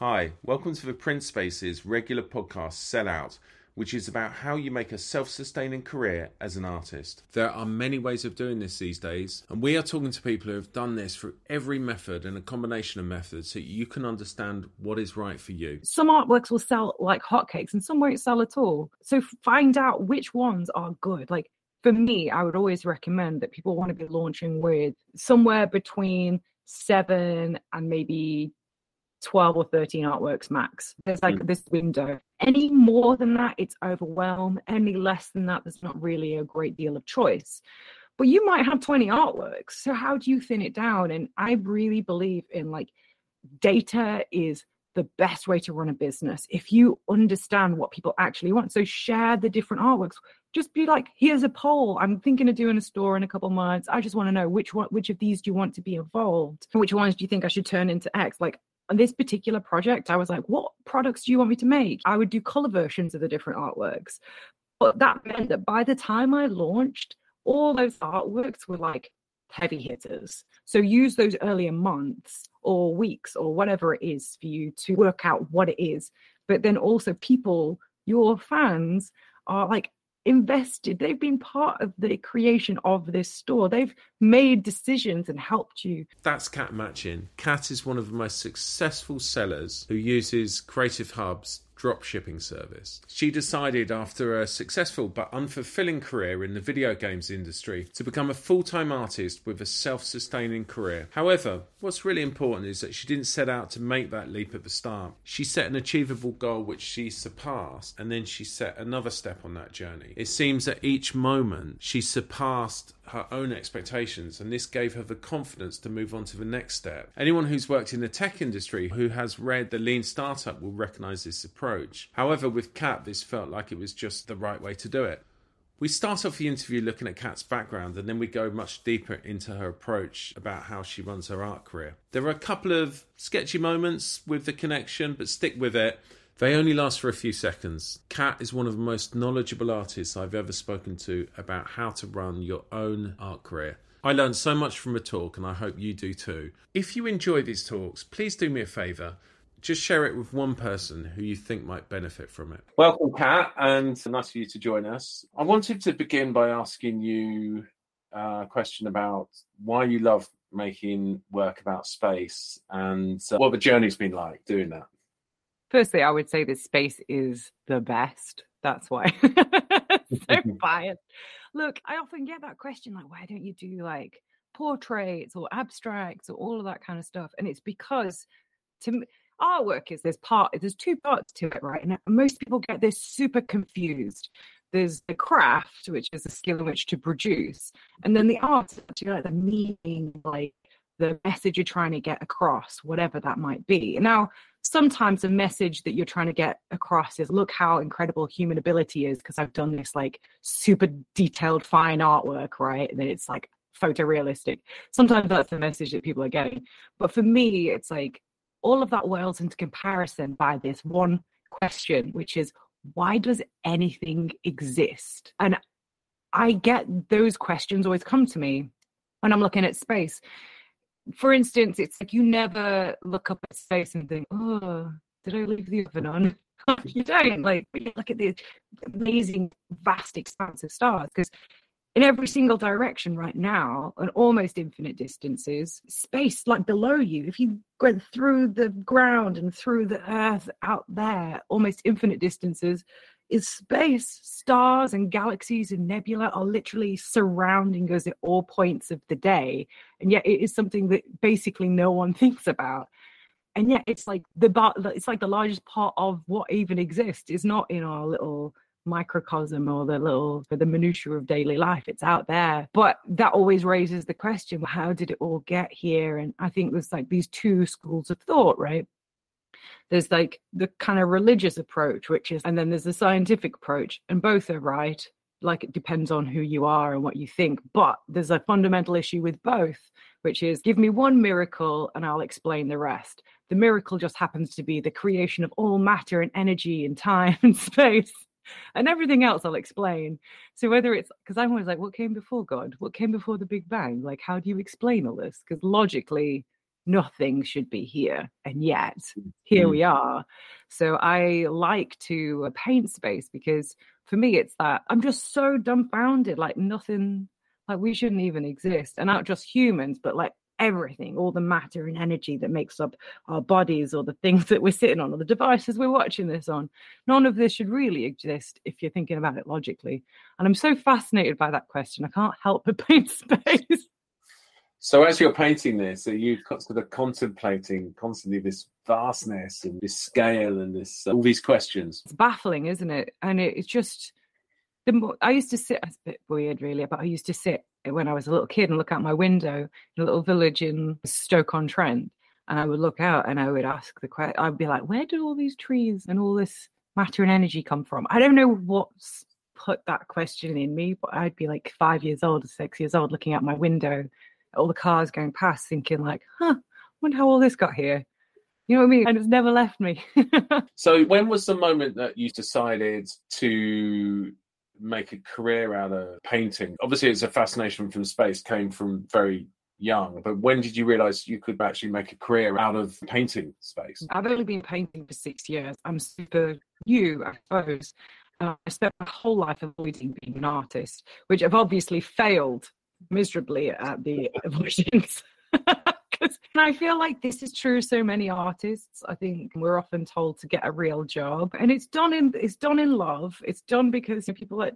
Hi, welcome to the Print Spaces regular podcast Sell Out, which is about how you make a self sustaining career as an artist. There are many ways of doing this these days, and we are talking to people who have done this through every method and a combination of methods so you can understand what is right for you. Some artworks will sell like hotcakes and some won't sell at all. So find out which ones are good. Like for me, I would always recommend that people want to be launching with somewhere between seven and maybe 12 or 13 artworks max. There's like mm. this window. Any more than that, it's overwhelmed. Any less than that, there's not really a great deal of choice. But you might have 20 artworks. So how do you thin it down? And I really believe in like data is the best way to run a business if you understand what people actually want. So share the different artworks. Just be like, here's a poll. I'm thinking of doing a store in a couple months. I just want to know which one, which of these do you want to be involved? Which ones do you think I should turn into X? Like on this particular project, I was like, what products do you want me to make? I would do color versions of the different artworks. But that meant that by the time I launched, all those artworks were like heavy hitters. So use those earlier months or weeks or whatever it is for you to work out what it is. But then also, people, your fans, are like invested. They've been part of the creation of this store. They've made decisions and helped you. That's Cat Machin. Cat is one of the most successful sellers who uses Creative Hub's drop shipping service. She decided after a successful but unfulfilling career in the video games industry to become a full time artist with a self sustaining career. However, what's really important is that she didn't set out to make that leap at the start. She set an achievable goal which she surpassed, and then she set another step on that journey. It seems that each moment she surpassed her own expectations, and this gave her the confidence to move on to the next step. Anyone who's worked in the tech industry who has read The Lean Startup will recognize this approach. However, with Cat, this felt like it was just the right way to do it. We start off the interview looking at Cat's background and then we go much deeper into her approach about how she runs her art career. There are a couple of sketchy moments with the connection, but stick with it. They only last for a few seconds. Cat is one of the most knowledgeable artists I've ever spoken to about how to run your own art career. I learned so much from the talk, and I hope you do too. If you enjoy these talks, please do me a favour. Just share it with one person who you think might benefit from it. Welcome, Cat, and nice for you to join us. I wanted to begin by asking you a question about why you love making work about space and uh, what the journey's been like doing that firstly, I would say this space is the best. That's why. so biased. Look, I often get that question like, why don't you do like portraits or abstracts or all of that kind of stuff? And it's because to me, artwork is there's part there's two parts to it, right? And most people get this super confused. There's the craft, which is the skill in which to produce, and then the art, actually like the meaning, like the message you're trying to get across, whatever that might be. Now, sometimes the message that you're trying to get across is look how incredible human ability is because I've done this like super detailed fine artwork, right? And then it's like photorealistic. Sometimes that's the message that people are getting. But for me, it's like all of that whirls into comparison by this one question, which is why does anything exist? And I get those questions always come to me when I'm looking at space for instance, it's like you never look up at space and think, oh, did I leave the oven on? you don't. Like, look at the amazing, vast expanse of stars because in every single direction right now, and almost infinite distances, space like below you, if you go through the ground and through the earth out there, almost infinite distances, is space. Stars and galaxies and nebula are literally surrounding us at all points of the day. And yet it is something that basically no one thinks about. And yet it's like the it's like the largest part of what even exists is not in our little microcosm or the little the minutiae of daily life it's out there but that always raises the question how did it all get here and i think there's like these two schools of thought right there's like the kind of religious approach which is and then there's the scientific approach and both are right like it depends on who you are and what you think but there's a fundamental issue with both which is give me one miracle and i'll explain the rest the miracle just happens to be the creation of all matter and energy and time and space and everything else I'll explain. So whether it's because I'm always like, what came before God? What came before the Big Bang? Like, how do you explain all this? Because logically, nothing should be here. And yet, here mm. we are. So I like to uh, paint space because for me, it's that I'm just so dumbfounded, like nothing, like we shouldn't even exist. And not just humans, but like everything, all the matter and energy that makes up our bodies or the things that we're sitting on or the devices we're watching this on. None of this should really exist if you're thinking about it logically. And I'm so fascinated by that question. I can't help but paint space. So as you're painting this, are you sort of contemplating constantly this vastness and this scale and this uh, all these questions? It's baffling, isn't it? And it, it's just the more I used to sit. It's a bit weird, really, but I used to sit when I was a little kid and look out my window in a little village in Stoke on Trent, and I would look out and I would ask the question. I'd be like, "Where do all these trees and all this matter and energy come from?" I don't know what's put that question in me, but I'd be like five years old or six years old, looking out my window, all the cars going past, thinking like, "Huh, wonder how all this got here." You know what I mean? And it's never left me. so, when was the moment that you decided to make a career out of painting? Obviously, it's a fascination from space, came from very young, but when did you realize you could actually make a career out of painting space? I've only been painting for six years. I'm super new, I suppose. Uh, I spent my whole life avoiding being an artist, which I've obviously failed miserably at the avoidance. and I feel like this is true so many artists. I think we're often told to get a real job, and it's done in it's done in love. It's done because you know, people are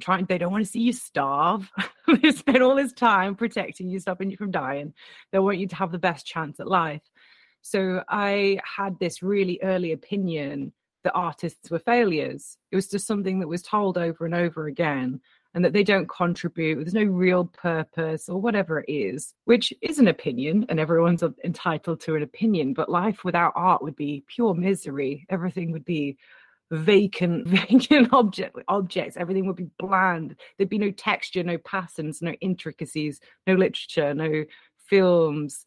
trying they don't want to see you starve. they spend all this time protecting you, stopping you from dying. They want you to have the best chance at life. So I had this really early opinion that artists were failures. It was just something that was told over and over again and that they don't contribute, there's no real purpose or whatever it is, which is an opinion and everyone's entitled to an opinion. But life without art would be pure misery. Everything would be vacant, vacant object objects. Everything would be bland. There'd be no texture, no patterns, no intricacies, no literature, no films,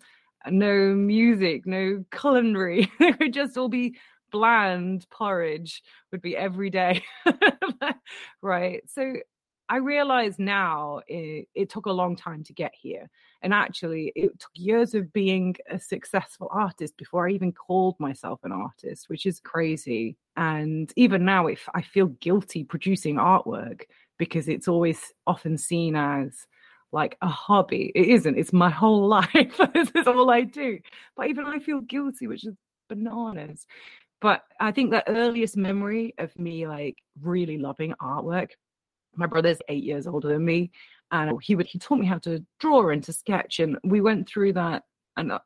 no music, no culinary. it would just all be bland porridge would be every day right so I realize now it, it, took a long time to get here. And actually, it took years of being a successful artist before I even called myself an artist, which is crazy. And even now, if I feel guilty producing artwork because it's always often seen as like a hobby. It isn't, it's my whole life. this is all I do. But even I feel guilty, which is bananas. But I think the earliest memory of me like really loving artwork my brother's eight years older than me and he would he taught me how to draw and to sketch and we went through that and uh,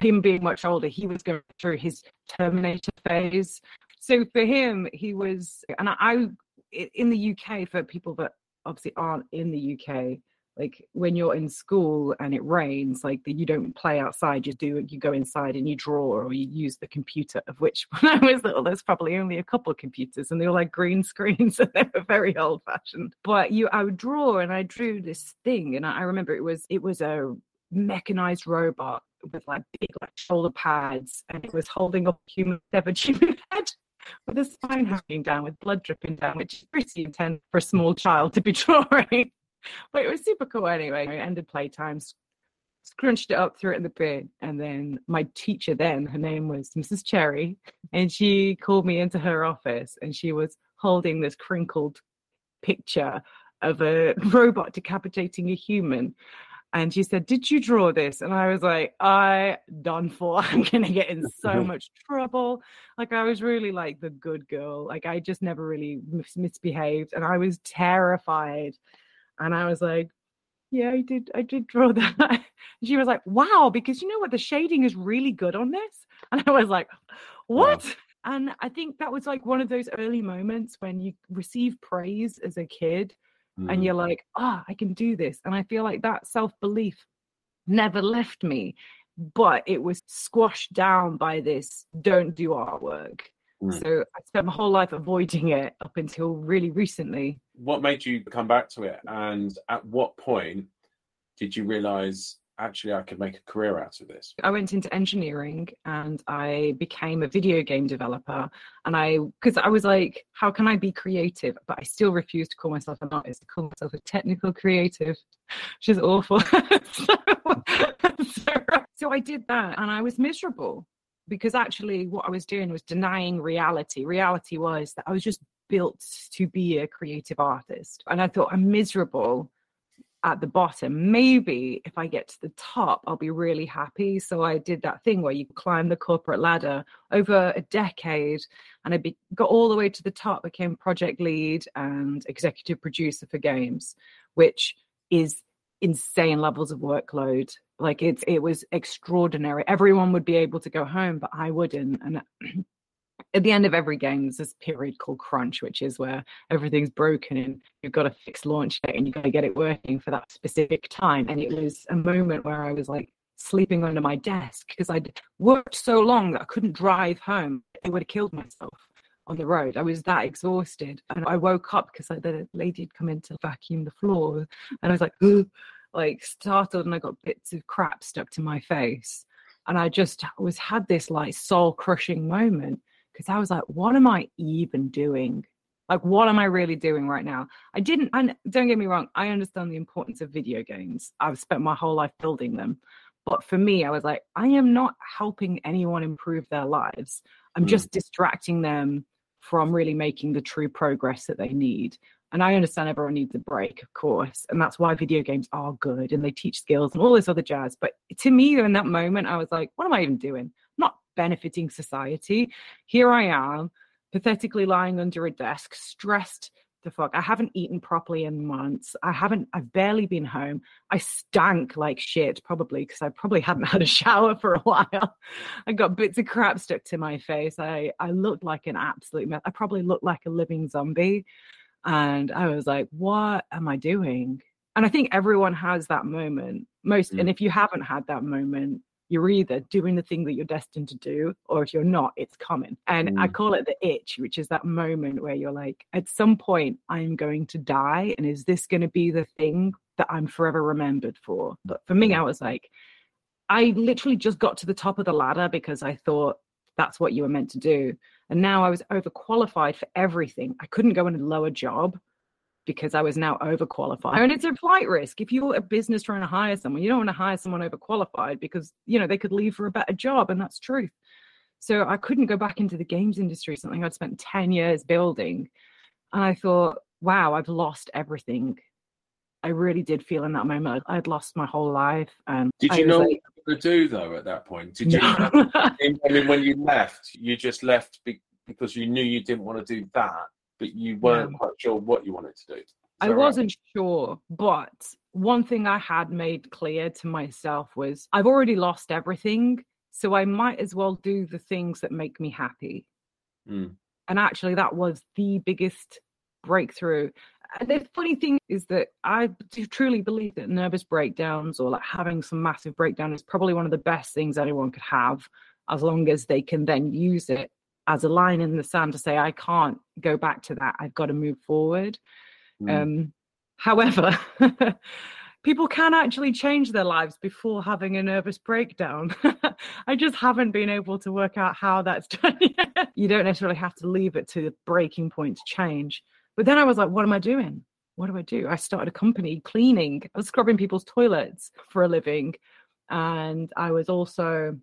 him being much older he was going through his terminator phase. So for him he was and I, I in the uk for people that obviously aren't in the uk like when you're in school and it rains like you don't play outside you do you go inside and you draw or you use the computer of which when i was little there's probably only a couple of computers and they were like green screens and they were very old fashioned but you i would draw and i drew this thing and i, remember it was it was a mechanized robot with like big like shoulder pads and it was holding up human severed human head with a spine hanging down with blood dripping down which is pretty intense for a small child to be drawing but it was super cool anyway. I ended playtime, scrunched it up, threw it in the bin, and then my teacher then, her name was Mrs. Cherry, and she called me into her office and she was holding this crinkled picture of a robot decapitating a human. And she said, Did you draw this? And I was like, I done for. I'm gonna get in so much trouble. Like I was really like the good girl. Like I just never really mis- misbehaved. And I was terrified and I was like, yeah, I did. I did draw that. she was like, wow, because you know what? The shading is really good on this. And I was like, what? Wow. And I think that was like one of those early moments when you receive praise as a kid mm. and you're like, ah, oh, I can do this. And I feel like that self belief never left me, but it was squashed down by this don't do artwork. Mm. So I spent my whole life avoiding it up until really recently. What made you come back to it? And at what point did you realize actually I could make a career out of this? I went into engineering and I became a video game developer. And I, because I was like, how can I be creative? But I still refused to call myself an artist, I call myself a technical creative, which is awful. so, so I did that and I was miserable because actually what I was doing was denying reality. Reality was that I was just built to be a creative artist. And I thought I'm miserable at the bottom. Maybe if I get to the top, I'll be really happy. So I did that thing where you climb the corporate ladder over a decade, and I be, got all the way to the top, became project lead and executive producer for games, which is insane levels of workload. Like it's it was extraordinary. Everyone would be able to go home, but I wouldn't. And at the end of every game, there's this period called crunch, which is where everything's broken and you've got a fixed launch date and you've got to get it working for that specific time. And it was a moment where I was like sleeping under my desk because I'd worked so long that I couldn't drive home. I would have killed myself on the road. I was that exhausted. And I woke up because the lady had come in to vacuum the floor. And I was like, like startled and I got bits of crap stuck to my face. And I just was had this like soul crushing moment because I was like, what am I even doing? Like, what am I really doing right now? I didn't, and don't get me wrong, I understand the importance of video games. I've spent my whole life building them. But for me, I was like, I am not helping anyone improve their lives. I'm mm. just distracting them from really making the true progress that they need. And I understand everyone needs a break, of course. And that's why video games are good and they teach skills and all this other jazz. But to me, in that moment, I was like, what am I even doing? Benefiting society. Here I am, pathetically lying under a desk, stressed the fuck. I haven't eaten properly in months. I haven't, I've barely been home. I stank like shit, probably because I probably hadn't had a shower for a while. I got bits of crap stuck to my face. I, I looked like an absolute mess. I probably looked like a living zombie. And I was like, what am I doing? And I think everyone has that moment. Most, mm. and if you haven't had that moment, you're either doing the thing that you're destined to do, or if you're not, it's coming. And mm. I call it the itch, which is that moment where you're like, at some point, I'm going to die. And is this going to be the thing that I'm forever remembered for? But for me, I was like, I literally just got to the top of the ladder because I thought that's what you were meant to do. And now I was overqualified for everything. I couldn't go in a lower job because I was now overqualified. And it's a flight risk. If you're a business trying to hire someone, you don't want to hire someone overqualified because, you know, they could leave for a better job and that's truth. So I couldn't go back into the games industry, something I'd spent 10 years building. And I thought, wow, I've lost everything. I really did feel in that moment I'd lost my whole life. And did you know like, what you were to do though at that point? Did you? I mean, when you left, you just left because you knew you didn't want to do that but you weren't yeah. quite sure what you wanted to do. I wasn't right? sure, but one thing I had made clear to myself was I've already lost everything, so I might as well do the things that make me happy. Mm. And actually, that was the biggest breakthrough. And the funny thing is that I do truly believe that nervous breakdowns or like having some massive breakdown is probably one of the best things anyone could have, as long as they can then use it as a line in the sand to say, I can't go back to that. I've got to move forward. Mm. Um, however, people can actually change their lives before having a nervous breakdown. I just haven't been able to work out how that's done yet. You don't necessarily have to leave it to the breaking point to change. But then I was like, what am I doing? What do I do? I started a company cleaning. I was scrubbing people's toilets for a living. And I was also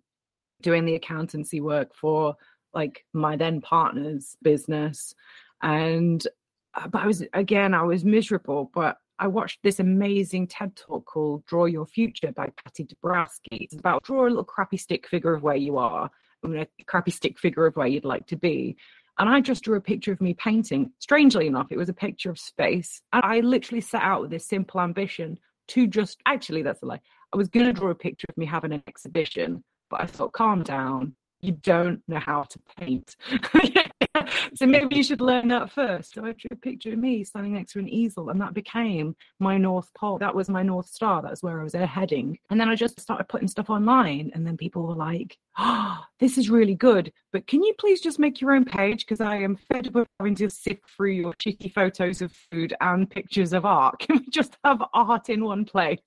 doing the accountancy work for like my then partner's business and uh, but i was again i was miserable but i watched this amazing ted talk called draw your future by Patti Dobrowolski it's about draw a little crappy stick figure of where you are I mean, a crappy stick figure of where you'd like to be and I just drew a picture of me painting. Strangely enough, it was a picture of space. And I literally set out with this simple ambition to just actually, that's a lie. I was going to draw a picture of me having an exhibition, but I thought, calm down you don't know how to paint. so maybe you should learn that first. So I drew a picture of me standing next to an easel, and that became my North Pole. That was my North Star. That's where I was heading. And then I just started putting stuff online, and then people were like, oh, this is really good. But can you please just make your own page? Because I am fed up of having to sift through your cheeky photos of food and pictures of art. Can we just have art in one place?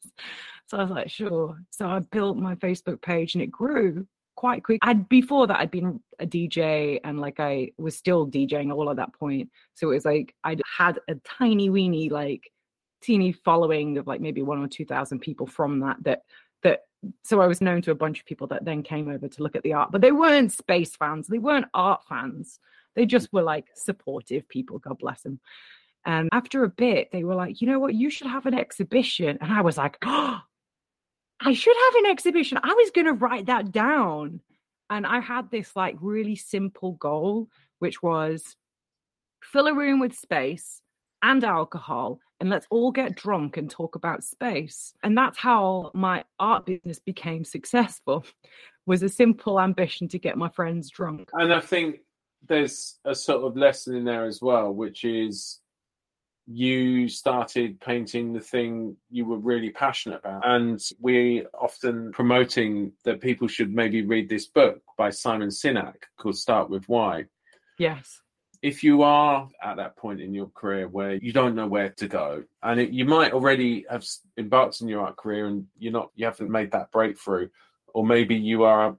So I was like, sure. So I built my Facebook page and it grew quite quick. I'd before that I'd been a DJ and like I was still DJing all at that point. So it was like I'd had a tiny weeny like teeny following of like maybe one or two thousand people from that that that so I was known to a bunch of people that then came over to look at the art, but they weren't space fans, they weren't art fans. They just were like supportive people, God bless them. And after a bit, they were like, you know what, you should have an exhibition. And I was like, oh, I should have an exhibition. I was going to write that down. And I had this like really simple goal, which was fill a room with space and alcohol and let's all get drunk and talk about space. And that's how my art business became successful. Was a simple ambition to get my friends drunk. And I think there's a sort of lesson in there as well, which is you started painting the thing you were really passionate about. And we often promoting that people should maybe read this book by Simon Sinek called Start With Why. Yes. If you are at that point in your career where you don't know where to go, and it, you might already have embarked on your art career and you're not, you haven't made that breakthrough, or maybe you are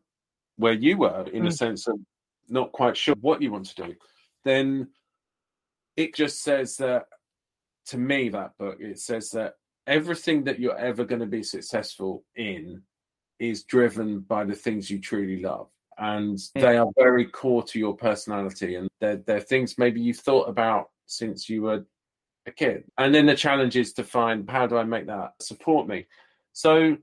where you were in mm. a sense of not quite sure what you want to do, then it just says that to me, that book, it says that everything that you're ever going to be successful in is driven by the things you truly love. And hmm. they are very core to your personality. And they're, they're things maybe you've thought about since you were a kid. And then the challenge is to find how do I make that support me? So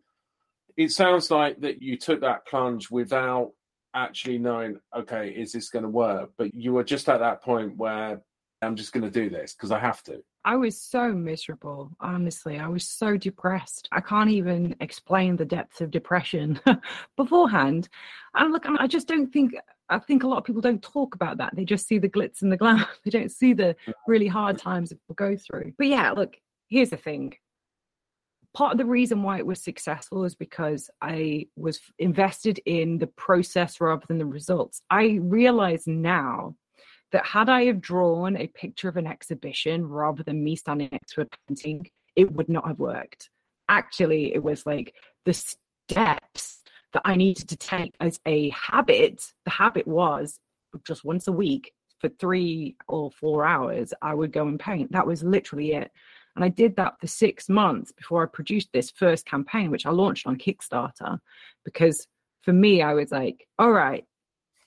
it sounds like that you took that plunge without actually knowing, okay, is this going to work? But you were just at that point where I'm just going to do this because I have to. I was so miserable, honestly. I was so depressed. I can't even explain the depths of depression beforehand. And look, I just don't think, I think a lot of people don't talk about that. They just see the glitz and the glam. They don't see the really hard times that people go through. But yeah, look, here's the thing. Part of the reason why it was successful is because I was invested in the process rather than the results. I realize now that had I have drawn a picture of an exhibition rather than me standing next to a painting, it would not have worked. Actually, it was like the steps that I needed to take as a habit. The habit was just once a week for three or four hours, I would go and paint. That was literally it. And I did that for six months before I produced this first campaign, which I launched on Kickstarter. Because for me, I was like, all right,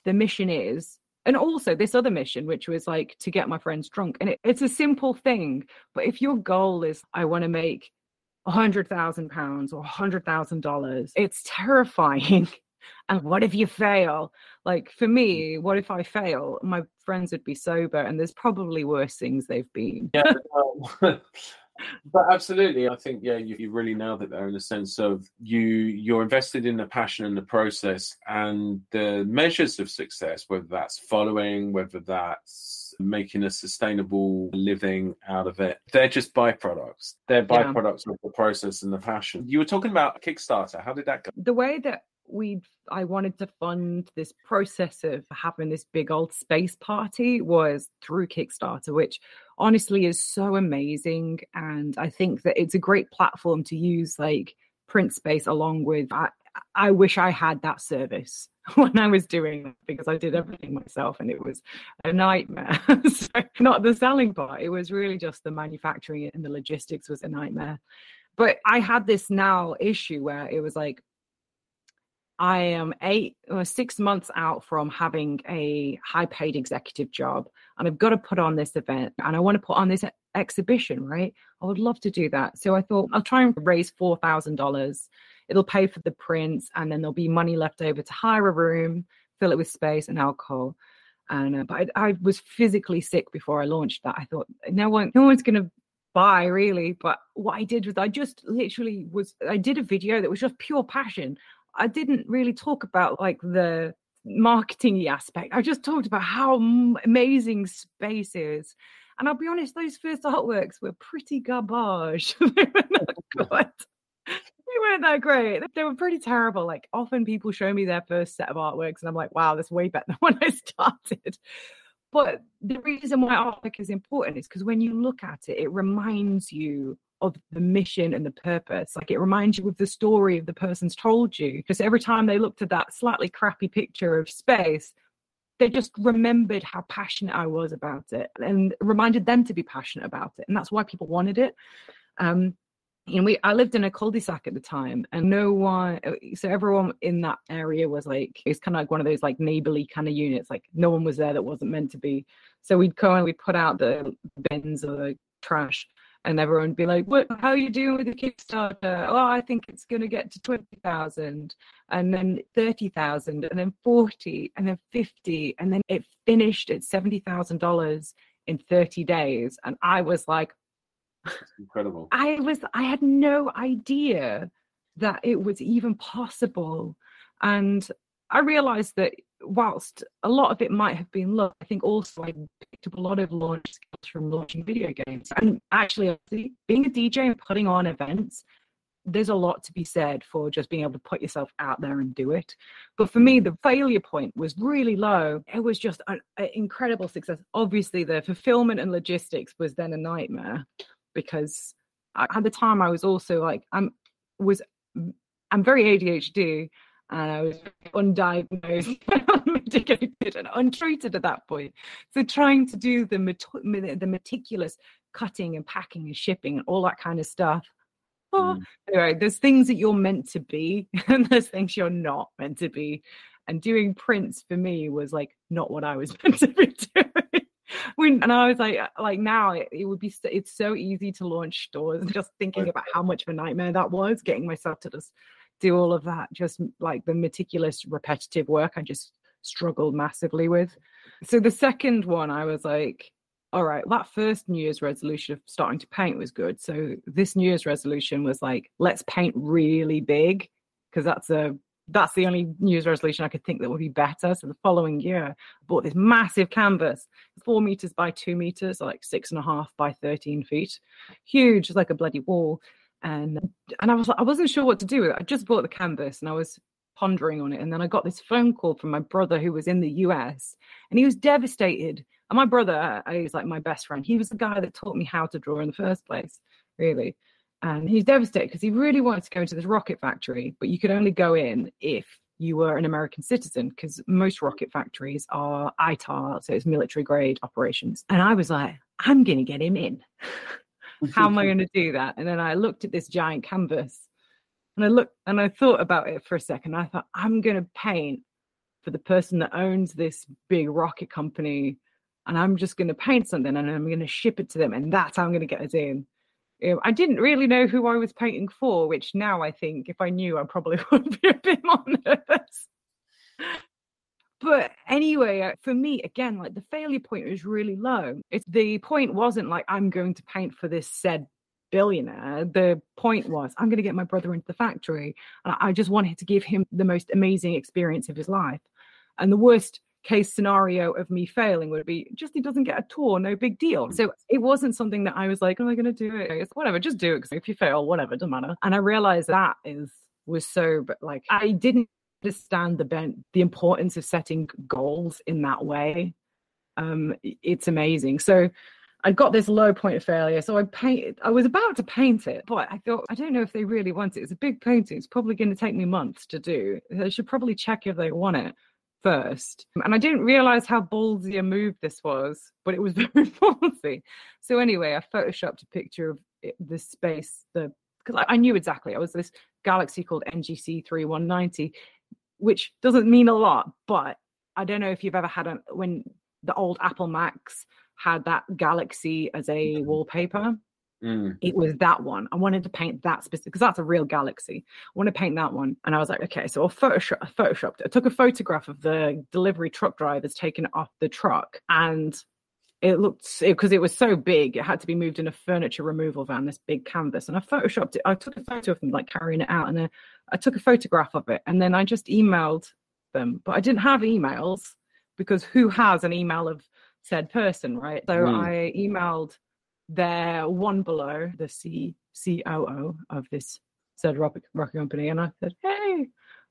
the mission is and also this other mission which was like to get my friends drunk and it, it's a simple thing but if your goal is i want to make a hundred thousand pounds or a hundred thousand dollars it's terrifying. And what if you fail? Like for me mm. what if i fail? My friends would be sober and there's probably worse things they've been. Yeah but absolutely i think yeah you, you, really nailed it there in the sense of you you're invested in the passion and the process and the measures of success whether that's following whether that's making a sustainable living out of it they're just byproducts. They're byproducts yeah. of the process and the passion. You were talking about kickstarter. How did that go? The way that we I wanted to fund this process of having this big old space party was through Kickstarter, which honestly is so amazing. And I think that it's a great platform to use like print space along with I, I wish I had that service when I was doing that because I did everything myself and it was a nightmare. so not the selling part, it was really just the manufacturing and the logistics was a nightmare. But I had this now issue where it was like, I am eight or six months out from having a high paid executive job, and I've got to put on this event and I want to put on this exhibition, right? I would love to do that. So I thought I'll try and raise $4,000. It'll pay for the prints, and then there'll be money left over to hire a room, fill it with space and alcohol. And uh, but I, I was physically sick before I launched that. I thought no one, no one's going to buy really but what i did was i just literally was i did a video that was just pure passion I didn't really talk about like the marketing aspect. I just talked about how amazing space is. And I'll be honest, those first artworks were pretty garbage. they were not good. They weren't that great. They were pretty terrible. Like often people show me their first set of artworks and I'm like, wow, that's way better than when I started. But the reason why artwork is important is because when you look at it, it reminds you of the mission and the purpose. Like it reminds you of the story of the person's told you. Because every time they looked at that slightly crappy picture of space, they just remembered how passionate I was about it and reminded them to be passionate about it. And that's why people wanted it. Um, you know, we I lived in a cul-de-sac at the time, and no one, so everyone in that area was like, it's kind of like one of those like neighborly kind of units. Like no one was there that wasn't meant to be. So we'd go and we'd put out the bins or the trash, and everyone would be like, "What? How are you doing with the Kickstarter? Oh, I think it's going to get to twenty thousand, and then thirty thousand, and then forty, and then fifty, and then it finished at seventy thousand dollars in thirty days." And I was like, incredible. I was, I had no idea that it was even possible, and I realized that whilst a lot of it might have been luck, I think also I picked up a lot of launch skills from launching video games. And actually, being a DJ and putting on events, there's a lot to be said for just being able to put yourself out there and do it. But for me, the failure point was really low. It was just an, an incredible success. Obviously, the fulfillment and logistics was then a nightmare because at the time I was also like I'm was I'm very ADHD and I was undiagnosed, unmedicated, and untreated at that point. So trying to do the met- the meticulous cutting and packing and shipping and all that kind of stuff. Oh, mm. anyway, there's things that you're meant to be, and there's things you're not meant to be. And doing prints for me was like not what I was meant to be doing. when and I was like, like now it, it, would be it's so easy to launch stores. Just thinking about how much of a nightmare that was, getting myself to just do all of that just like the meticulous repetitive work i just struggled massively with. So the second one i was like all right that first new year's resolution of starting to paint was good. So this new year's resolution was like let's paint really big because that's a that's the only New Year's resolution I could think that would be better. So the following year, I bought this massive canvas, four meters by two meters, like six and a half by 13 feet, huge, like a bloody wall and and I was I wasn't sure what to do. With it. I just bought the canvas and I was pondering on it, and then I got this phone call from my brother who was in the US, and he was devastated. And my brother, uh, he's like my best friend. He was the guy that taught me how to draw in the first place, really. And he's devastated because he really wanted to go into this rocket factory, but you could only go in if you were an American citizen because most rocket factories are ITAR, so it's military grade operations. And I was like, I'm going to get him in. how am I going to do that? And then I looked at this giant canvas and I looked and I thought about it for a second. I thought, I'm going to paint for the person that owns this big rocket company. And I'm just going to paint something and I'm going to ship it to them. And that's how I'm going to get us in. Um, I didn't really know who I was painting for, which now I think if I knew, I probably would be a bit more nervous but anyway uh, for me again like the failure point was really low. It's the point wasn't like i'm going to paint for this said billionaire. The point was i'm going to get my brother into the factory and i just wanted to give him the most amazing experience of his life. And the worst case scenario of me failing would be just he doesn't get a tour no big deal. So it wasn't something that i was like am i going to do it? It's whatever just do it because if you fail whatever doesn't matter. And i realized that is was so but like i didn't understand the ben- the importance of setting goals in that way um it's amazing so I got this low point of failure, so I painted. I was about to paint it, but I thought I don't know if they really want it. It's a big painting. It's probably going to take me months to do. I should probably check if they want it first. And I didn't realize how ballsy a move this was, but it was very ballsy. So anyway, I photoshopped a picture of it, the space, the because I, I, knew exactly. It was this galaxy called NGC 3190 which doesn't mean a lot, but I don't know if you've ever had a when the old Apple Macs had that Galaxy as a wallpaper. Mm. It was that one. I wanted to paint that specific because that's a real galaxy. I want to paint that one, and I was like, okay, so I'll Photoshop. I photoshopped. I took a photograph of the delivery truck drivers taken off the truck, and it looked because it, it, was so big, it had to be moved in a furniture removal van. This big canvas, and I photoshopped it. I took a photo of them like carrying it out, and then I took a photograph of it, and then I just emailed them. But I didn't have emails because who has an email of said person, right? So mm. I emailed their one below, the C COO of this said rocket company, and I said, "Hey,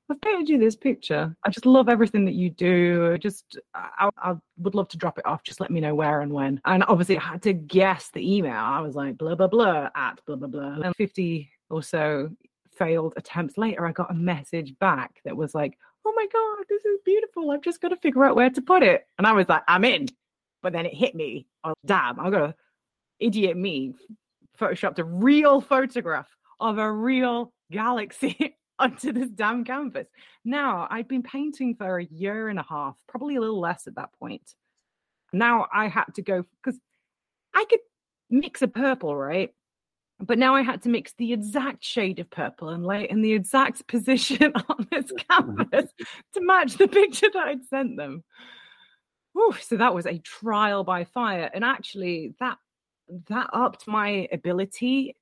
I've painted you this picture. I just love everything that you do. Just, I, I, would love to drop it off. Just let me know where and when." And obviously, I had to guess the email. I was like, "Blah blah blah" at blah blah blah. And fifty or so failed attempts later, I got a message back that was like, "Oh my god, this is beautiful. I've just got to figure out where to put it." And I was like, "I'm in." But then it hit me. Oh damn! I'm going to idiot me photoshopped a real photograph of a real galaxy onto this damn canvas. Now, I'd been painting for a year and a half, probably a little less at that point. Now I had to go because I could mix a purple, right? But now I had to mix the exact shade of purple and lay in the exact position on this canvas to match the picture that I'd sent them. Whew, so that was a trial by fire. And actually, that that upped my ability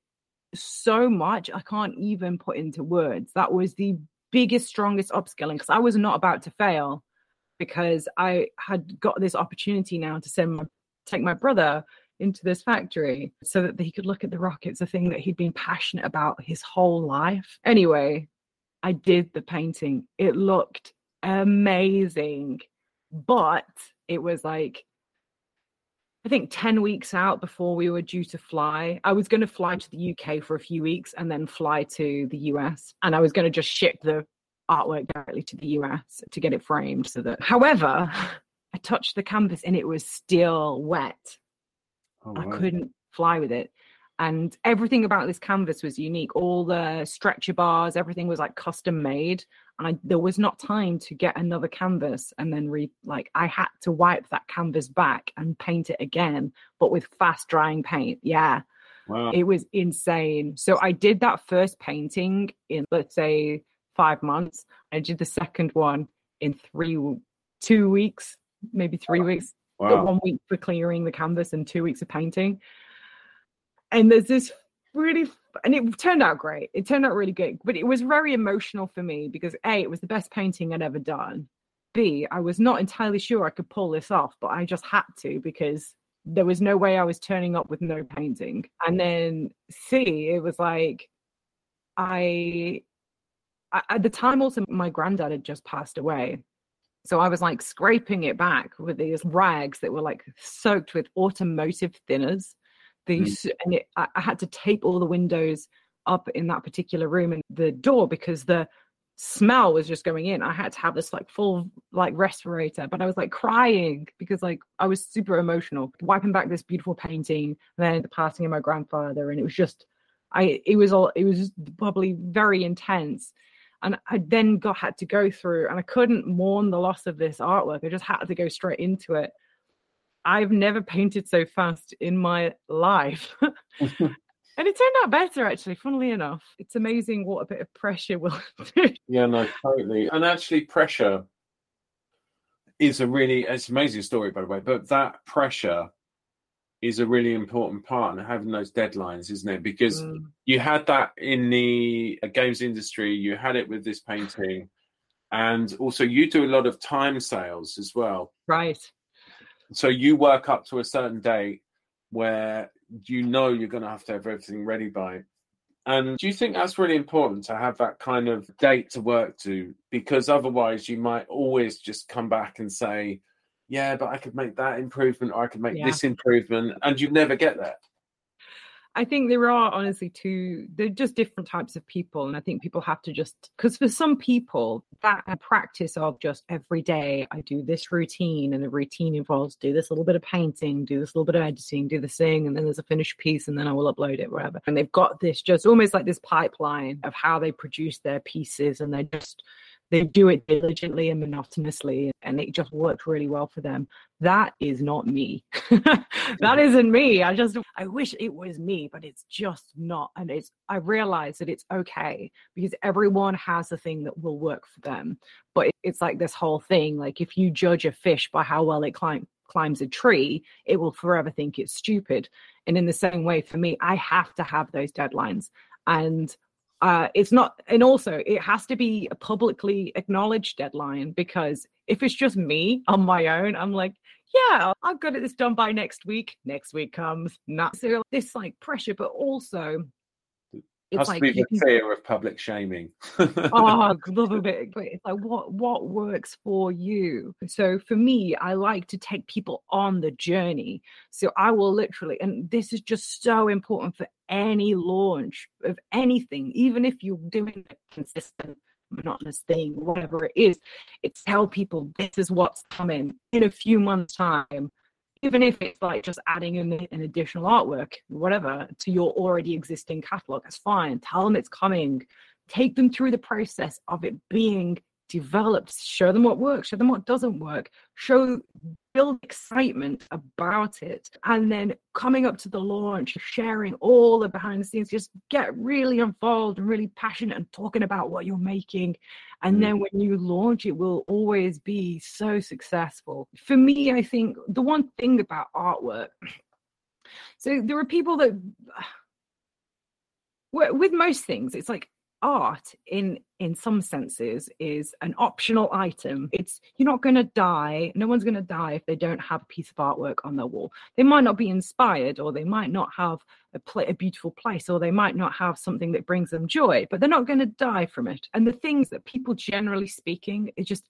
so much I can't even put into words. That was the biggest, strongest upskilling because I was not about to fail because I had got this opportunity now to send my, take my brother into this factory so that he could look at the rockets, a thing that he'd been passionate about his whole life. Anyway, I did the painting. It looked amazing, but it was like I think 10 weeks out before we were due to fly. I was going to fly to the UK for a few weeks and then fly to the US. And I was going to just ship the artwork directly to the US to get it framed. So that, however, I touched the canvas and it was still wet. Oh, I couldn't fly with it and everything about this canvas was unique all the stretcher bars everything was like custom made and I, there was not time to get another canvas and then re like i had to wipe that canvas back and paint it again but with fast drying paint yeah wow. it was insane so i did that first painting in let's say five months i did the second one in three two weeks maybe three wow. weeks wow. one week for clearing the canvas and two weeks of painting and there's this really and it turned out great. It turned out really good but it was very emotional for me because a it was the best painting i'd ever done. B i was not entirely sure i could pull this off but i just had to because there was no way i was turning up with no painting. And then c it was like i, at the time also my granddad had just passed away. So I was like scraping it back with these rags that were like soaked with automotive thinners these mm. and it, I, I had to tape all the windows up in that particular room and the door because the smell was just going in. I had to have this like full like respirator, but I was like crying because like I was super emotional, wiping back this beautiful painting, and then the passing of my grandfather, and it was just I it was all it was probably very intense. And I then got had to go through and I couldn't mourn the loss of this artwork. I just had to go straight into it. I've never painted so fast in my life. and it turned out better actually funnily enough. It's amazing what a bit of pressure will do. Yeah no totally. And actually pressure is a really it's an amazing story by the way but that pressure is a really important part and having those deadlines isn't it? Because mm. you had that in the uh, games industry you had it with this painting and also you do a lot of time sales as well. Right so you work up to a certain date where you know you're going to have to have everything ready by. And do you think that's really important to have that kind of date to work to? Because otherwise, you might always just come back and say, yeah, but I could make that improvement or I could make yeah. this improvement. And you never get there. I think there are honestly two, they're just different types of people. And I think people have to just, because for some people, that practice of just every day, I do this routine, and the routine involves do this little bit of painting, do this little bit of editing, do this thing, and then there's a finished piece, and then I will upload it, wherever. And they've got this just almost like this pipeline of how they produce their pieces, and they're just, they do it diligently and monotonously and it just works really well for them. That is not me. That mm-hmm. isn't me. I just i wish it was me but it's just not and it's i realize that it's okay because everyone has a thing that will work for them. But it's like this whole thing like if you judge a fish by how well it climb, climbs a tree it will forever think it's stupid. And in the same way for me i have to have those deadlines. And uh, it's not, and also it has to be a publicly acknowledged deadline because if it's just me on my own, I'm like, yeah, I've got it this done by next week. Next week comes, not so this like pressure, but also it's Has like to be the fear of public shaming. oh, I love a bit. But it's like what what works for you. So for me, I like to take people on the journey. So I will literally, and this is just so important for any launch of anything, even if you're doing a consistent monotonous thing, whatever it is, it's tell people this is what's coming in a few months' time even if it's like just adding in an additional artwork, whatever, to your already existing catalog, that's fine. Tell them it's coming. Take them through the process of it being developed. Show them what works, show them what doesn't work, show build excitement about it. And then coming up to the launch, sharing all the behind the scenes, just get really involved and really passionate and talking about what you're making. And mm. then when you launch, it will always be so successful. For me, I think the one thing about artwork, so there are people that with most things, it's like art in in some senses is an optional item. It's you're not going to die no one's going to die if they don't have a piece of artwork on their wall. They might not be inspired or they might not have a, pl- a beautiful place or they might not have something that brings them joy but they're not going to die from it. And the things that people generally speaking it just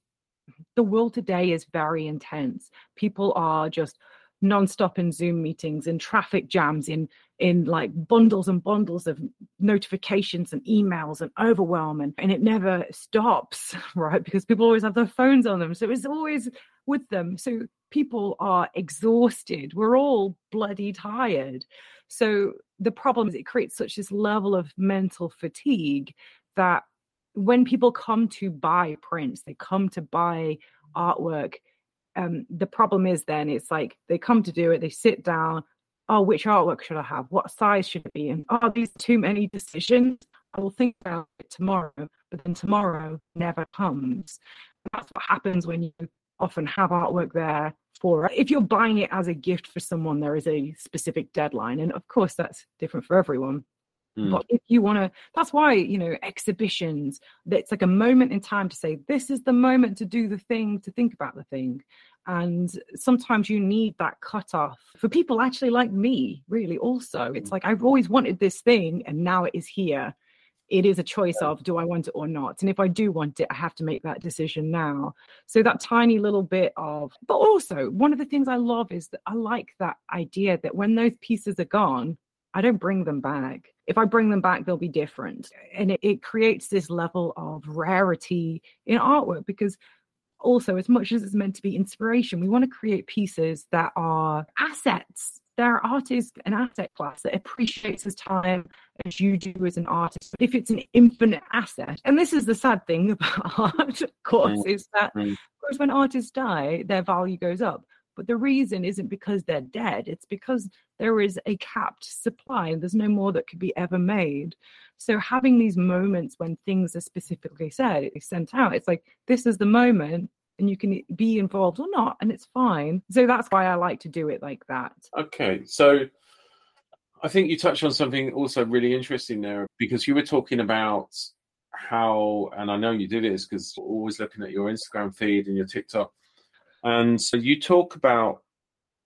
the world today is very intense. People are just non-stop in zoom meetings in traffic jams in in like bundles and bundles of notifications and emails and overwhelm and, and it never stops right because people always have their phones on them. So it's always with them. So people are exhausted. We're all bloody tired. So the problem is it creates such this level of mental fatigue that when people come to buy prints they come to buy artwork um, the problem is then it's like they come to do it, they sit down, oh, which artwork should I have? What size should it be? And oh, these too many decisions. I will think about it tomorrow, but then tomorrow never comes. And that's what happens when you often have artwork there for if you're buying it as a gift for someone, there is a specific deadline. And of course that's different for everyone. Mm. But if you want to, that's why, you know, exhibitions, it's like a moment in time to say, this is the moment to do the thing, to think about the thing. And sometimes you need that cutoff for people actually like me, really, also. It's mm. like, I've always wanted this thing and now it is here. It is a choice of do I want it or not? And if I do want it, I have to make that decision now. So that tiny little bit of, but also one of the things I love is that I like that idea that when those pieces are gone, I don't bring them back if I bring them back, they'll be different. And it, it creates this level of rarity in artwork because also, as much as it's meant to be inspiration, we want to create pieces that are assets. There are artists an asset class that appreciates his time as you do as an artist. If it's an infinite asset, and this is the sad thing about art, of course, mm. is that mm. of course when artists die, their value goes up. But the reason isn't because they're dead, it's because there is a capped supply and there's no more that could be ever made. So having these moments when things are specifically said, it is sent out, it's like this is the moment and you can be involved or not, and it's fine. So that's why I like to do it like that. Okay. So I think you touched on something also really interesting there because you were talking about how, and I know you did this because always looking at your Instagram feed and your TikTok, and so you talk about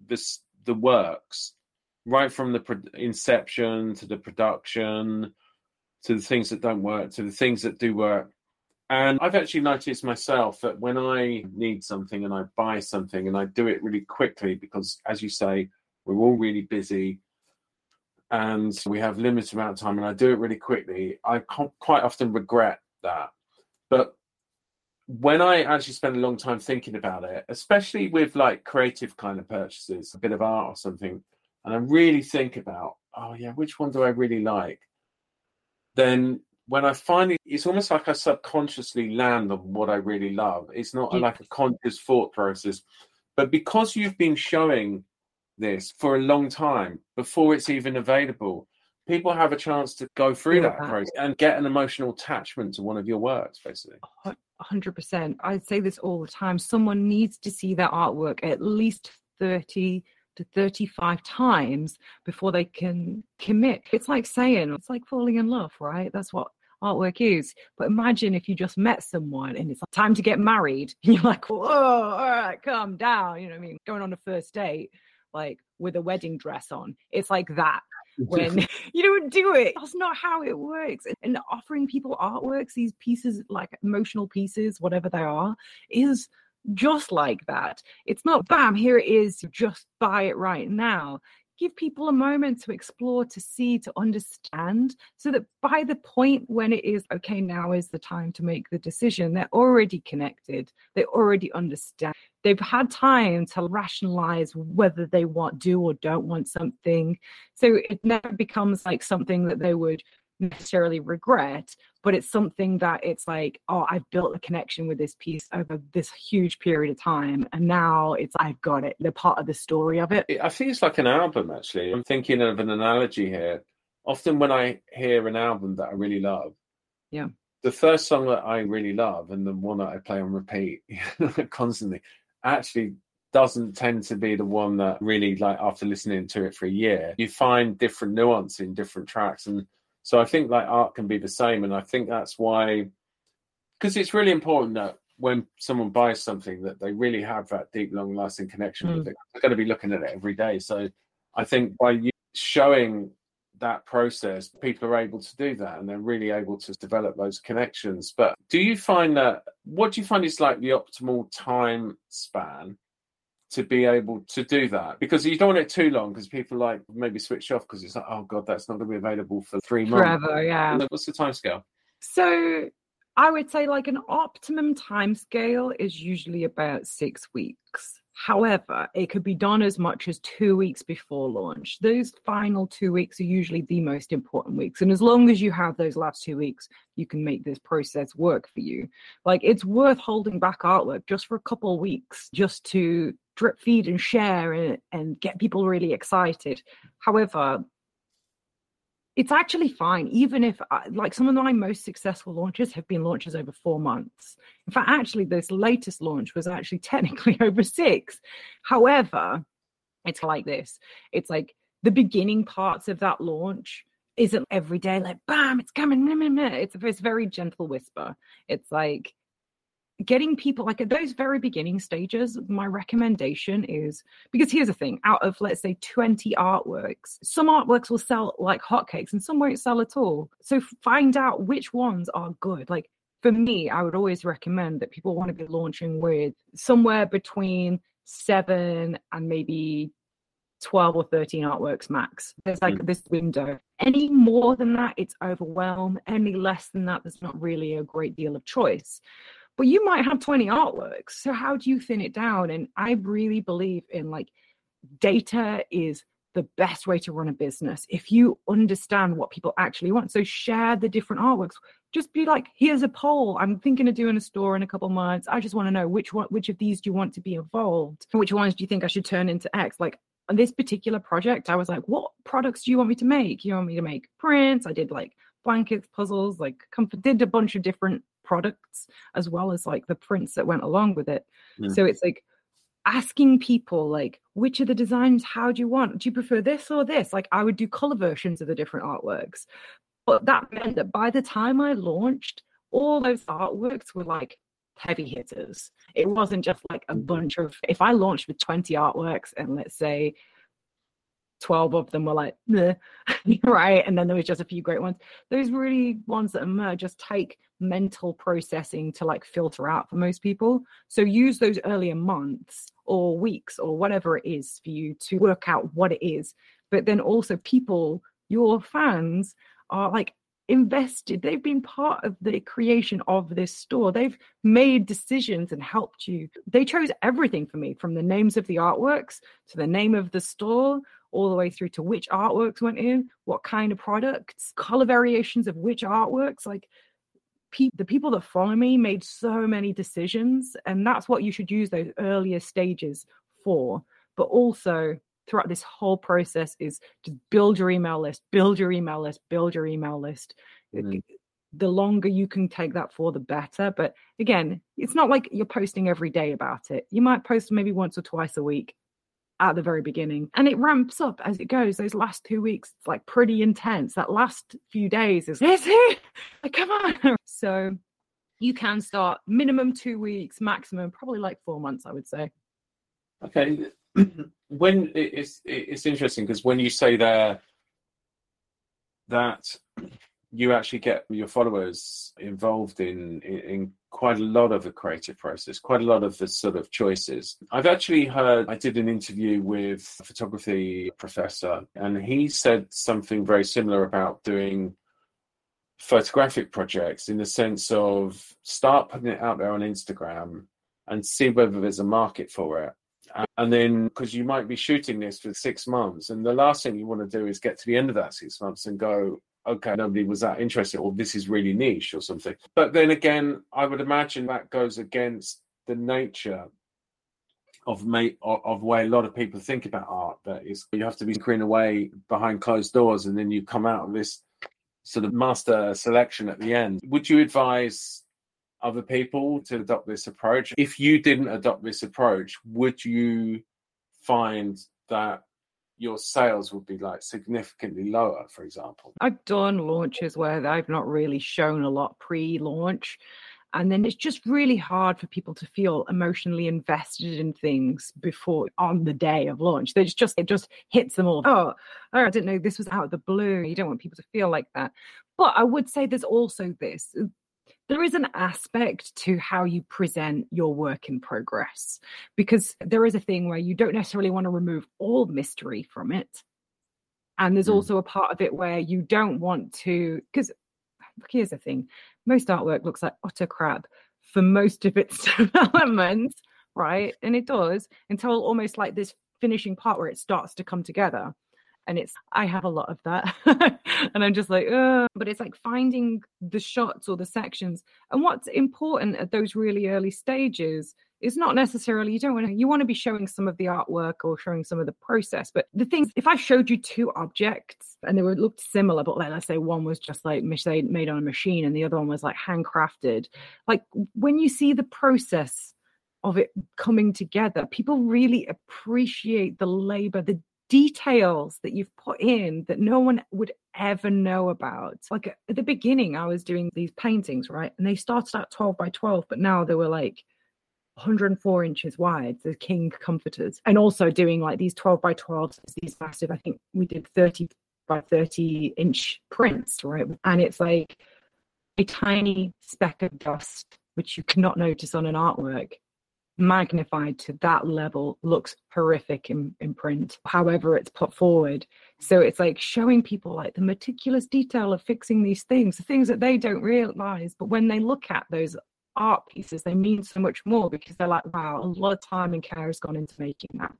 this the works right from the pro- inception to the production to the things that don't work to the things that do work. And I've actually noticed myself that when I need something and I buy something and I do it really quickly because, as you say, we're all really busy and we have limited amount of time and I do it really quickly, I quite often regret that. But when I actually spend a long time thinking about it, especially with like creative kind of purchases, a bit of art or something, and I really think about, oh yeah, which one do I really like? Then when I finally, it's almost like I subconsciously land on what I really love. It's not yeah. like a conscious thought process, but because you've been showing this for a long time before it's even available, people have a chance to go through that process and get an emotional attachment to one of your works, basically. 100%. I say this all the time. Someone needs to see that artwork at least 30 to 35 times before they can commit. It's like saying, it's like falling in love, right? That's what artwork is. But imagine if you just met someone and it's like time to get married. And you're like, whoa, all right, calm down. You know what I mean? Going on a first date, like with a wedding dress on. It's like that when you don't do it. That's not how it works. And offering people artworks, these pieces, like emotional pieces, whatever they are, is just like that. It's not bam, here it is, just buy it right now give people a moment to explore, to see, to understand, so that by the point when it is, okay, now is the time to make the decision, they're already connected, they already understand. They've had time to rationalize whether they want, do or don't want something. So it never becomes like something that they would necessarily regret, but it's something that it's like, oh, I've built a connection with this piece over this huge period of time. And now it's, I've got it. They're part of the story of it. I think it's like an album, actually. I'm thinking of an analogy here. Often when I hear an album that I really love, yeah. The first song that I really love and the one that I play on repeat constantly actually doesn't tend to be the one that really like after listening to it for a year you find different nuance in different tracks and so I think like art can be the same, and I think that's why, because it's really important that when someone buys something that they really have that deep, long-lasting connection mm. with it. They're going to be looking at it every day. So I think by you showing that process, people are able to do that, and they're really able to develop those connections. But do you find that? What do you find is like the optimal time span to be able to do that because you don't want it too long because people like maybe switch off because it's like oh god that's not going to be available for three months. Forever yeah. What's the time scale so i would say like an optimum time scale is usually about six weeks however it could be done as much as two weeks before launch those final two weeks are usually the most important weeks and as long as you have those last two weeks you can make this process work for you like it's worth holding back artwork just for a couple weeks just to drip feed and share and, and get people really excited. However, it's actually fine, even if uh, like some of my most successful launches have been launches over four months. In fact, actually, this latest launch was actually technically over six. However, it's like this it's like the beginning parts of that launch isn't every day like bam it's coming it's a very gentle whisper it's like getting people like at those very beginning stages my recommendation is because here's the thing out of let's say 20 artworks some artworks will sell like hotcakes and some won't sell at all so find out which ones are good like for me i would always recommend that people want to be launching with somewhere between seven and maybe 12 or 13 artworks max. There's like mm. this window. Any more than that, it's overwhelmed. Any less than that, there's not really a great deal of choice you might have 20 artworks so how do you thin it down? And i really believe in like data is the best way to run a business if you understand what people actually want. So share the different artworks. Just be like here's a poll. I'm thinking of doing a store in a couple months. I just want to know which one which of these do you want to be involved? Which ones do you think i should turn into x? Like on this particular project i was like what products do you want me to make? You want me to make prints? I did like blankets puzzles like comfort did a bunch of different products as well as like the prints that went along with it. Yeah. So it's like asking people like which of the designs? How do you want? Do you prefer this or this? Like i would do color versions of the different artworks. But that meant that by the time i launched all those artworks were like heavy hitters. It wasn't just like a bunch of if i launched with 20 artworks and let's say 12 of them were like right? And then there was just a few great ones. Those really ones that emerge just take mental processing to like filter out for most people. So use those earlier months or weeks or whatever it is for you to work out what it is. But then also people your fans are like invested. They've been part of the creation of this store. They've made decisions and helped you. They chose everything for me from the names of the artworks to the name of the store all the way through to which artworks went in, what kind of products, color variations of which artworks. Like pe- the people that follow me made so many decisions, and that's what you should use those earlier stages for. But also throughout this whole process is just build your email list, build your email list, build your email list. Mm-hmm. The longer you can take that for, the better. But again, it's not like you're posting every day about it. You might post maybe once or twice a week at the very beginning and it ramps up as it goes. Those last two weeks it's like pretty intense. That last few days is is it? Like, come on. So you can start minimum two weeks maximum probably like four months i would say. Okay. When it's it's interesting because when you say there that you actually get your followers involved in, in, quite a lot of the creative process, quite a lot of the sort of choices. I've actually heard I did an interview with a photography professor, and he said something very similar about doing photographic projects in the sense of start putting it out there on Instagram and see whether there's a market for it. And then, because you might be shooting this for six months, and the last thing you want to do is get to the end of that six months and go, okay, nobody was that interested, or this is really niche or something. But then again, I would imagine that goes against the nature of mate of, way a lot of people think about art. That is, you have to be screened away behind closed doors, and then you come out of this sort of master selection at the end. Would you advise other people to adopt this approach? If you didn't adopt this approach, would you find that your sales would be like significantly lower, for example? I've done launches where I've not really shown a lot pre launch. And then it's just really hard for people to feel emotionally invested in things before on the day of launch. There's just it just hits them all. Oh, oh, I didn't know this was out of the blue. You don't want people to feel like that. But I would say there's also this there is an aspect to how you present your work in progress because there is a thing where you don't necessarily want to remove all mystery from it. And there's mm. also a part of it where you don't want to, because look, here's the thing most artwork looks like utter crap for most of its development, right? And it does until almost like this finishing part where it starts to come together and it's i have a lot of that and i'm just like Ugh. but it's like finding the shots or the sections and what's important at those really early stages is not necessarily you don't want to you want to be showing some of the artwork or showing some of the process but the things if i showed you two objects and they were looked similar but like let's say one was just like made on a machine and the other one was like handcrafted like when you see the process of it coming together people really appreciate the labor the details that you've put in that no one would ever know about. Like at the beginning, I was doing these paintings, right? And they started at 12 by 12, but now they were like 104 inches wide, the King Comforters, and also doing like these 12 by 12s, these massive, I think we did 30 by 30 inch prints, right? And it's like a tiny speck of dust, which you cannot notice on an artwork magnified to that level looks horrific in, in print however it's put forward. So it's like showing people like the meticulous detail of fixing these things the things that they don't realize but when they look at those art pieces they mean so much more because they're like wow a lot of time and care has gone into making that.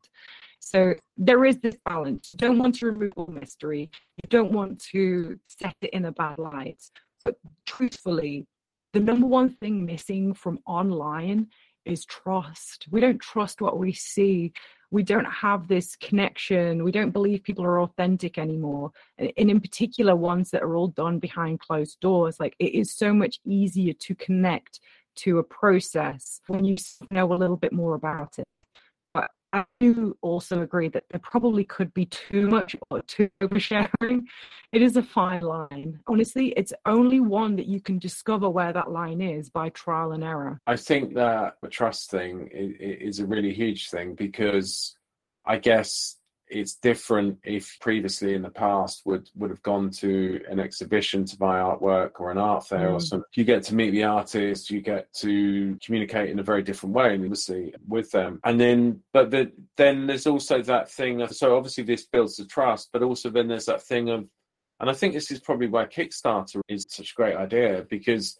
So there is this balance. You don't want to remove all mystery. You don't want to set it in a bad light. But truthfully the number one thing missing from online is trust. We don't trust what we see. We don't have this connection. We don't believe people are authentic anymore. And in particular, ones that are all done behind closed doors. Like it is so much easier to connect to a process when you know a little bit more about it. I do also agree that there probably could be too much or too oversharing. It is a fine line. Honestly, it's only one that you can discover where that line is by trial and error. I think that the trust thing is a really huge thing because I guess it's different if previously in the past would would have gone to an exhibition to buy artwork or an art fair mm. or something you get to meet the artist you get to communicate in a very different way obviously with them and then but the, then there's also that thing of, so obviously this builds the trust but also then there's that thing of and i think this is probably why kickstarter is such a great idea because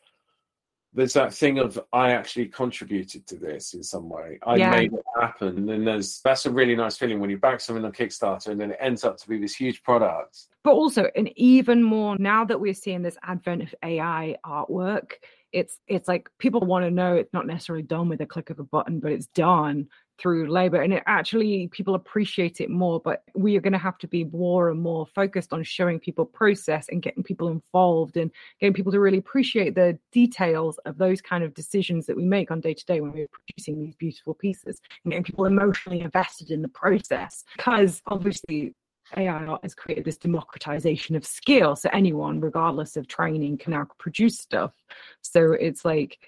there's that thing of I actually contributed to this in some way. I yeah. made it happen. And there's that's a really nice feeling when you back something on Kickstarter and then it ends up to be this huge product. But also, and even more now that we're seeing this advent of AI artwork, it's it's like people want to know it's not necessarily done with a click of a button, but it's done through labor and it actually people appreciate it more but we are going to have to be more and more focused on showing people process and getting people involved and getting people to really appreciate the details of those kind of decisions that we make on day to day when we're producing these beautiful pieces and getting people emotionally invested in the process because obviously AI art has created this democratization of skill. So anyone, regardless of training, can now produce stuff. So it's like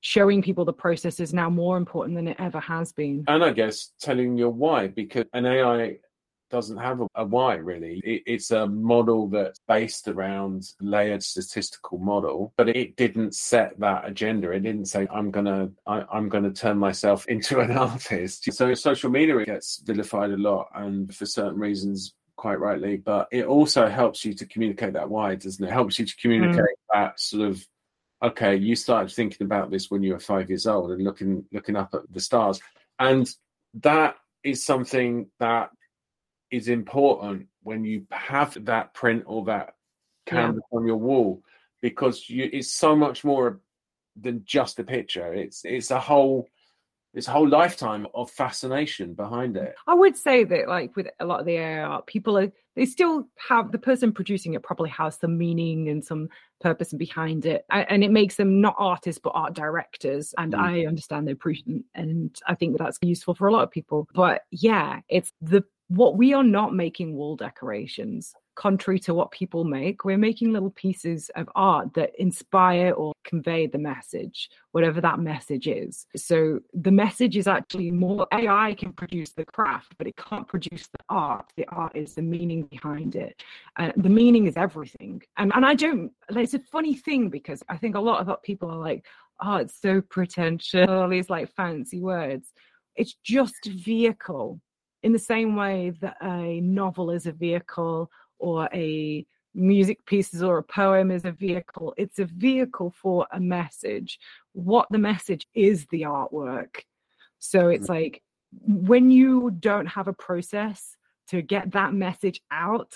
showing people the process is now more important than it ever has been. And I guess telling your why, because an AI doesn't have a, a why really. It, it's a model that's based around layered statistical model, but it didn't set that agenda. It didn't say I'm gonna I, I'm gonna turn myself into an artist. So social media gets vilified a lot, and for certain reasons, quite rightly. But it also helps you to communicate that why, doesn't it? it helps you to communicate mm. that sort of okay, you started thinking about this when you were five years old and looking looking up at the stars, and that is something that is important when you have that print or that canvas yeah. on your wall because you, it's so much more than just a picture. It's it's a whole it's a whole lifetime of fascination behind it. I would say that, like with a lot of the AI art, people are they still have the person producing it probably has some meaning and some purpose and behind it, and it makes them not artists but art directors. And mm. I understand the appreciation, and I think that's useful for a lot of people. But yeah, it's the what we are not making wall decorations contrary to what people make. We're making little pieces of art that inspire or convey the message, whatever that message is. So the message is actually more AI can produce the craft, but it can't produce the art. The art is the meaning behind it. And the meaning is everything. And and I don't it's a funny thing because I think a lot of people are like, oh, it's so pretentious, all these like fancy words. It's just a vehicle in the same way that a novel is a vehicle or a music pieces or a poem is a vehicle. It's a vehicle for a message. What the message is the artwork. So it's mm. like when you don't have a process to get that message out,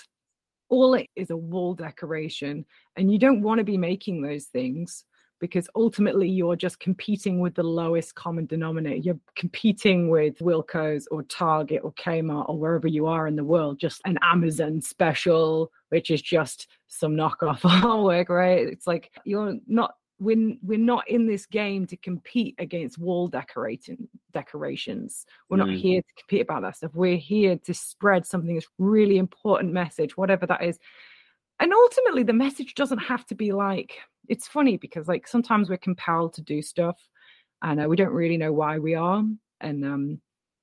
all it is a wall decoration. And you don't want to be making those things because ultimately you're just competing with the lowest common denominator. You're competing with Wilko's or Target or Kmart or wherever you are in the world, just an Amazon special, which is just some knockoff artwork, right? It's like you're not we're, we're not in this game to compete against wall decorating decorations we're not mm. here to compete about that stuff we're here to spread something that's really important message whatever that is and ultimately the message doesn't have to be like it's funny because like sometimes we're compelled to do stuff and uh, we don't really know why we are and um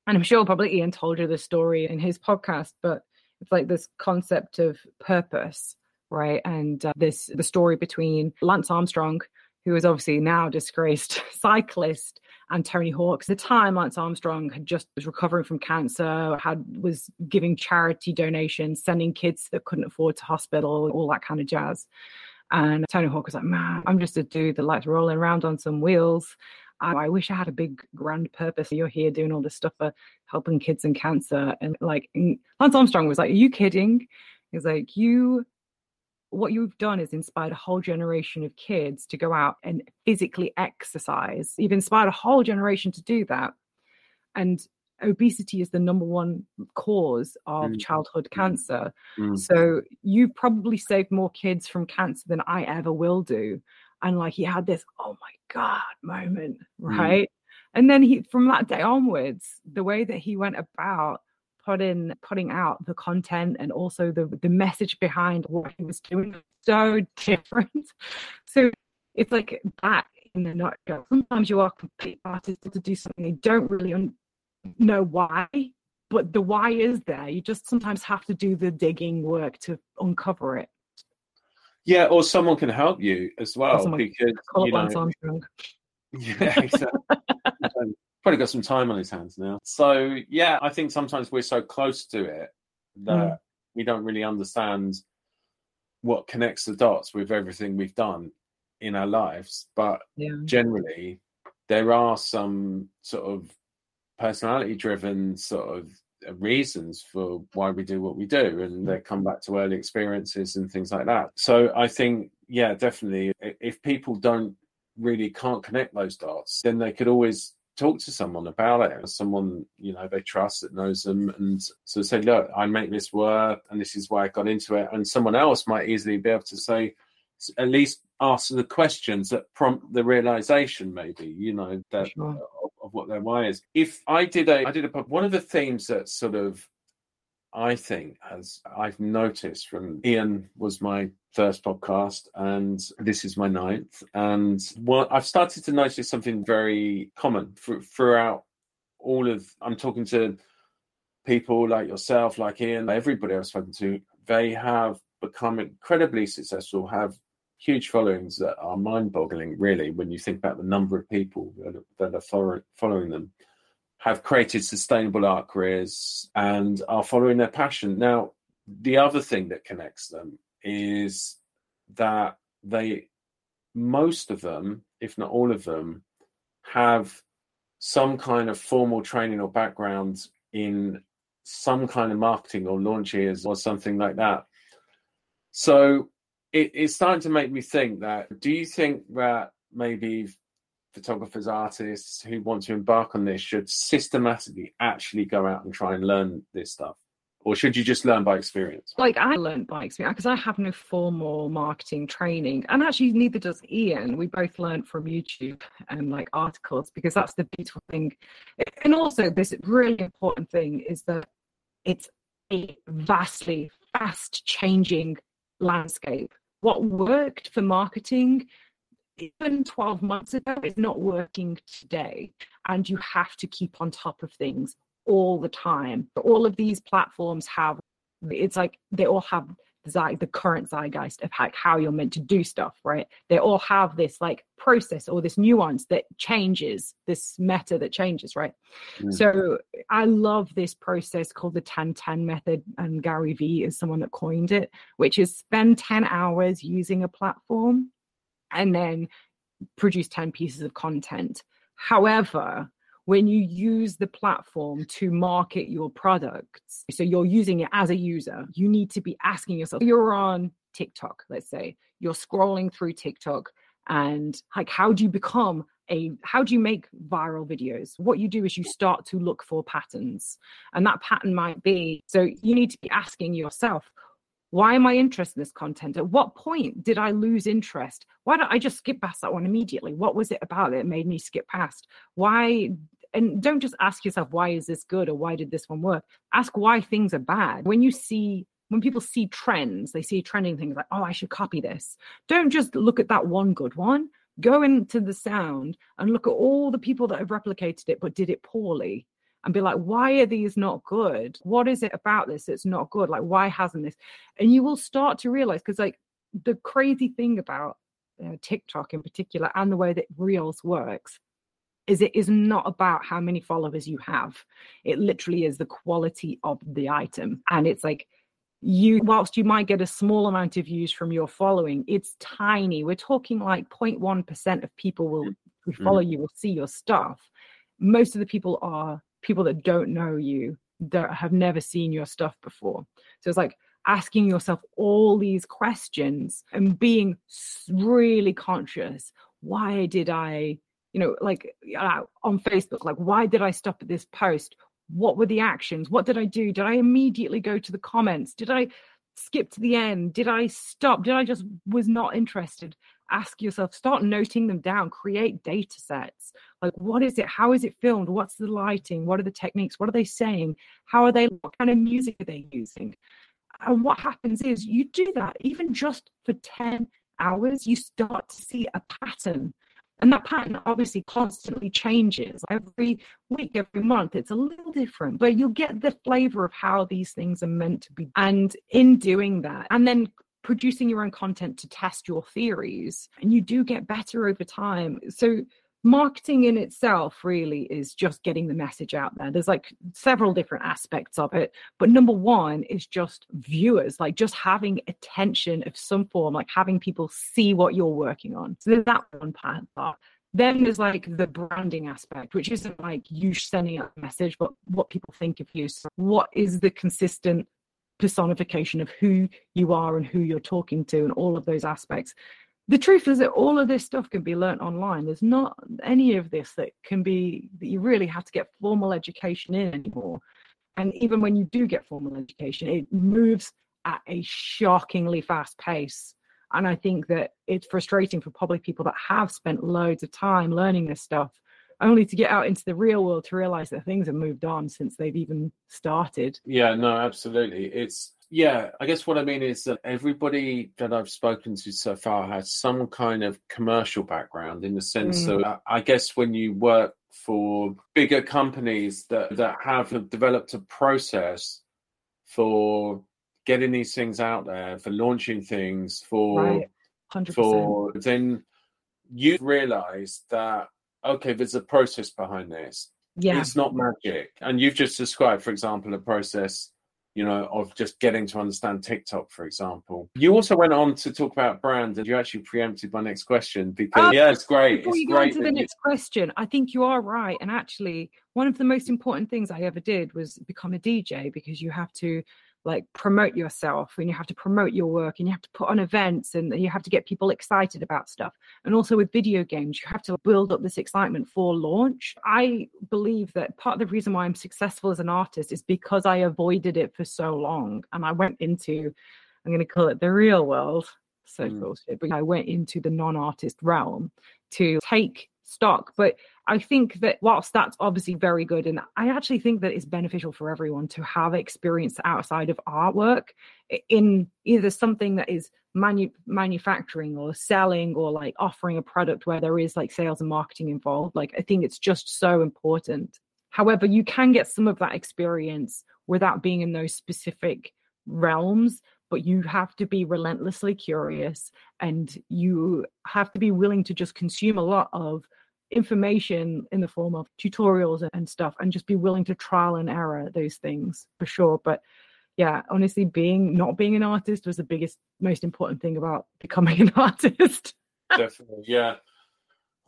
and i'm sure probably ian told you the story in his podcast but it's like this concept of purpose right and uh, this the story between lance armstrong who is obviously now disgraced cyclist and Tony Hawk. At the time, Lance Armstrong had just was recovering from cancer, had was giving charity donations, sending kids that couldn't afford to hospital, all that kind of jazz. And Tony Hawk was like, man, I'm just a dude that likes rolling around on some wheels. I, wish I had a big grand purpose. You're here doing all this stuff for helping kids and cancer. And like Lance Armstrong was like, Are you kidding? He's like, You what you've done is inspired a whole generation of kids to go out and physically exercise. You've inspired a whole generation to do that. And obesity is the number one cause of mm. childhood mm. cancer. Mm. So you probably saved more kids from cancer than I ever will do. And like he had this, oh my God moment, mm. right? Mm. And then he from that day onwards, the way that he went about putting putting out the content and also the the message behind what he was doing was so different. So it's like that in the nutshell. Sometimes you are complete artists to do something you don't really un- know why, but the why is there. You just sometimes have to do the digging work to uncover it. Yeah, or someone can help you as well because you know, Yeah, exactly. probably got some time on his hands now. So yeah, I think sometimes we're so close to it that mm. we don't really understand what connects the dots with everything we've done in our lives. But yeah. generally, there are some sort of personality driven sort of reasons for why we do what we do and mm. they come back to early experiences and things like that so i think yeah definitely if people don't really can't connect those dots then they could always talk to someone about it, someone you know they trust that knows them, and so say, look, I make this work, and this is why I got into it, and someone else might easily be able to say, at least ask the questions that prompt the realization, maybe you know that sure. Of, what their why is. If I did a, I did a one of the themes that sort of I think, as I've noticed from Ian was my first podcast, and this is my ninth. And what I've started to notice something very common for, throughout all of. I'm talking to people like yourself, like Ian, everybody I've spoken to. They have become incredibly successful, have huge followings that are mind-boggling, really, when you think about the number of people that are, following them have created sustainable art careers and are following their passion. Now, the other thing that connects them is that they, most of them, if not all of them, have some kind of formal training or background in some kind of marketing or launches or something like that. So it, it's starting to make me think that do you think that maybe photographers, artists who want to embark on this should systematically actually go out and try and learn this stuff? Or should you just learn by experience? Like I learned by experience because I have no formal marketing training, and actually neither does Ian. We both learned from YouTube and like articles because that's the beautiful thing. And also, this really important thing is that it's a vastly fast changing landscape. What worked for marketing even 12 months ago is not working today. And you have to keep on top of things all the time. All of these platforms have, it's like they all have the, the current zeitgeist of how, how you're meant to do stuff, right? They all have this like process or this nuance that changes, this meta that changes, right? Mm. So I love this process called the 10 10 method, and Gary Vee is someone that coined it, which is spend 10 hours using a platform and then produce 10 pieces of content. However, when you use the platform to market your products, so you're using it as a user, you need to be asking yourself, you're on TikTok, let's say, you're scrolling through TikTok, and like, how do you become a how do you make viral videos? What you do is you start to look for patterns. And that pattern might be so you need to be asking yourself why am I interested in this content? At what point did I lose interest? Why don't I just skip past that one immediately? What was it about that made me skip past? Why? And don't just ask yourself, why is this good or why did this one work? Ask why things are bad. When you see, when people see trends, they see trending things like, oh, I should copy this. Don't just look at that one good one. Go into the sound and look at all the people that have replicated it but did it poorly and be like, why are these not good? What is it about this that's not good? Like, why hasn't this? And you will start to realize because, like, the crazy thing about you know, TikTok in particular and the way that Reels works is it is not about how many followers you have. It literally is the quality of the item. And it's like, you whilst you might get a small amount of views from your following it's tiny we're talking like 0.1% of people will who mm. follow you will see your stuff most of the people are people that don't know you that have never seen your stuff before. So it's like asking yourself all these questions and being really conscious. Why did i you know like uh, on facebook like why did i stop at this post? What were the actions? What did i do? Did i immediately go to the comments? Did i skip to the end? Did i stop? Did i just was not interested ask yourself, start noting them down, create data sets. Like, what is it? How is it filmed? What's the lighting? What are the techniques? What are they saying? How are they? What kind of music are they using? And what happens is you do that even just for 10 hours, you start to see a pattern. And that pattern obviously constantly changes every week, every month. It's a little different, but you'll get the flavor of how these things are meant to be. And in doing that, and then producing your own content to test your theories and you do get better over time. So marketing in itself really is just getting the message out there. There's like several different aspects of it but number one is just viewers like just having attention of some form like having people see what you're working on. So there's that one part. Then there's like the branding aspect which isn't like you sending out a message but what people think of you. So what is the consistent personification of who you are and who you're talking to and all of those aspects the truth is that all of this stuff can be learnt online. There's not any of this that can be that you really have to get formal education in anymore. And even when you do get formal education, it moves at a shockingly fast pace. And I think that it's frustrating for probably people that have spent loads of time learning this stuff, only to get out into the real world to realize that things have moved on since they've even started. Yeah, no, absolutely. It's yeah, I guess what I mean is that everybody that I've spoken to so far has some kind of commercial background in the sense mm. that I guess when you work for bigger companies that, that have developed a process for getting these things out there, for launching things, for right. for then you realize that okay, there's a process behind this. Yeah. It's not magic. And you've just described, for example, a process you know, of just getting to understand TikTok, for example. You also went on to talk about brand, and you actually preempted my next question because, um, yeah, it's great. Before it's you go on to the next question, I think you are right. And actually, one of the most important things I ever did was become a DJ because you have to like promote yourself and you have to promote your work and you have to put on events and you have to get people excited about stuff and also with video games you have to build up this excitement for launch i believe that part of the reason why i'm successful as an artist is because i avoided it for so long and i went into i'm going to call it the real world so mm. bullshit but i went into the non-artist realm to take stock but I think that whilst that's obviously very good, and I actually think that it's beneficial for everyone to have experience outside of artwork in either something that is manu- manufacturing or selling or like offering a product where there is like sales and marketing involved. Like, I think it's just so important. However, you can get some of that experience without being in those specific realms but you have to be relentlessly curious and you have to be willing to just consume a lot of information in the form of tutorials and stuff and just be willing to trial and error those things for sure. But yeah honestly being not being an artist was the biggest most important thing about becoming an artist. Definitely yeah.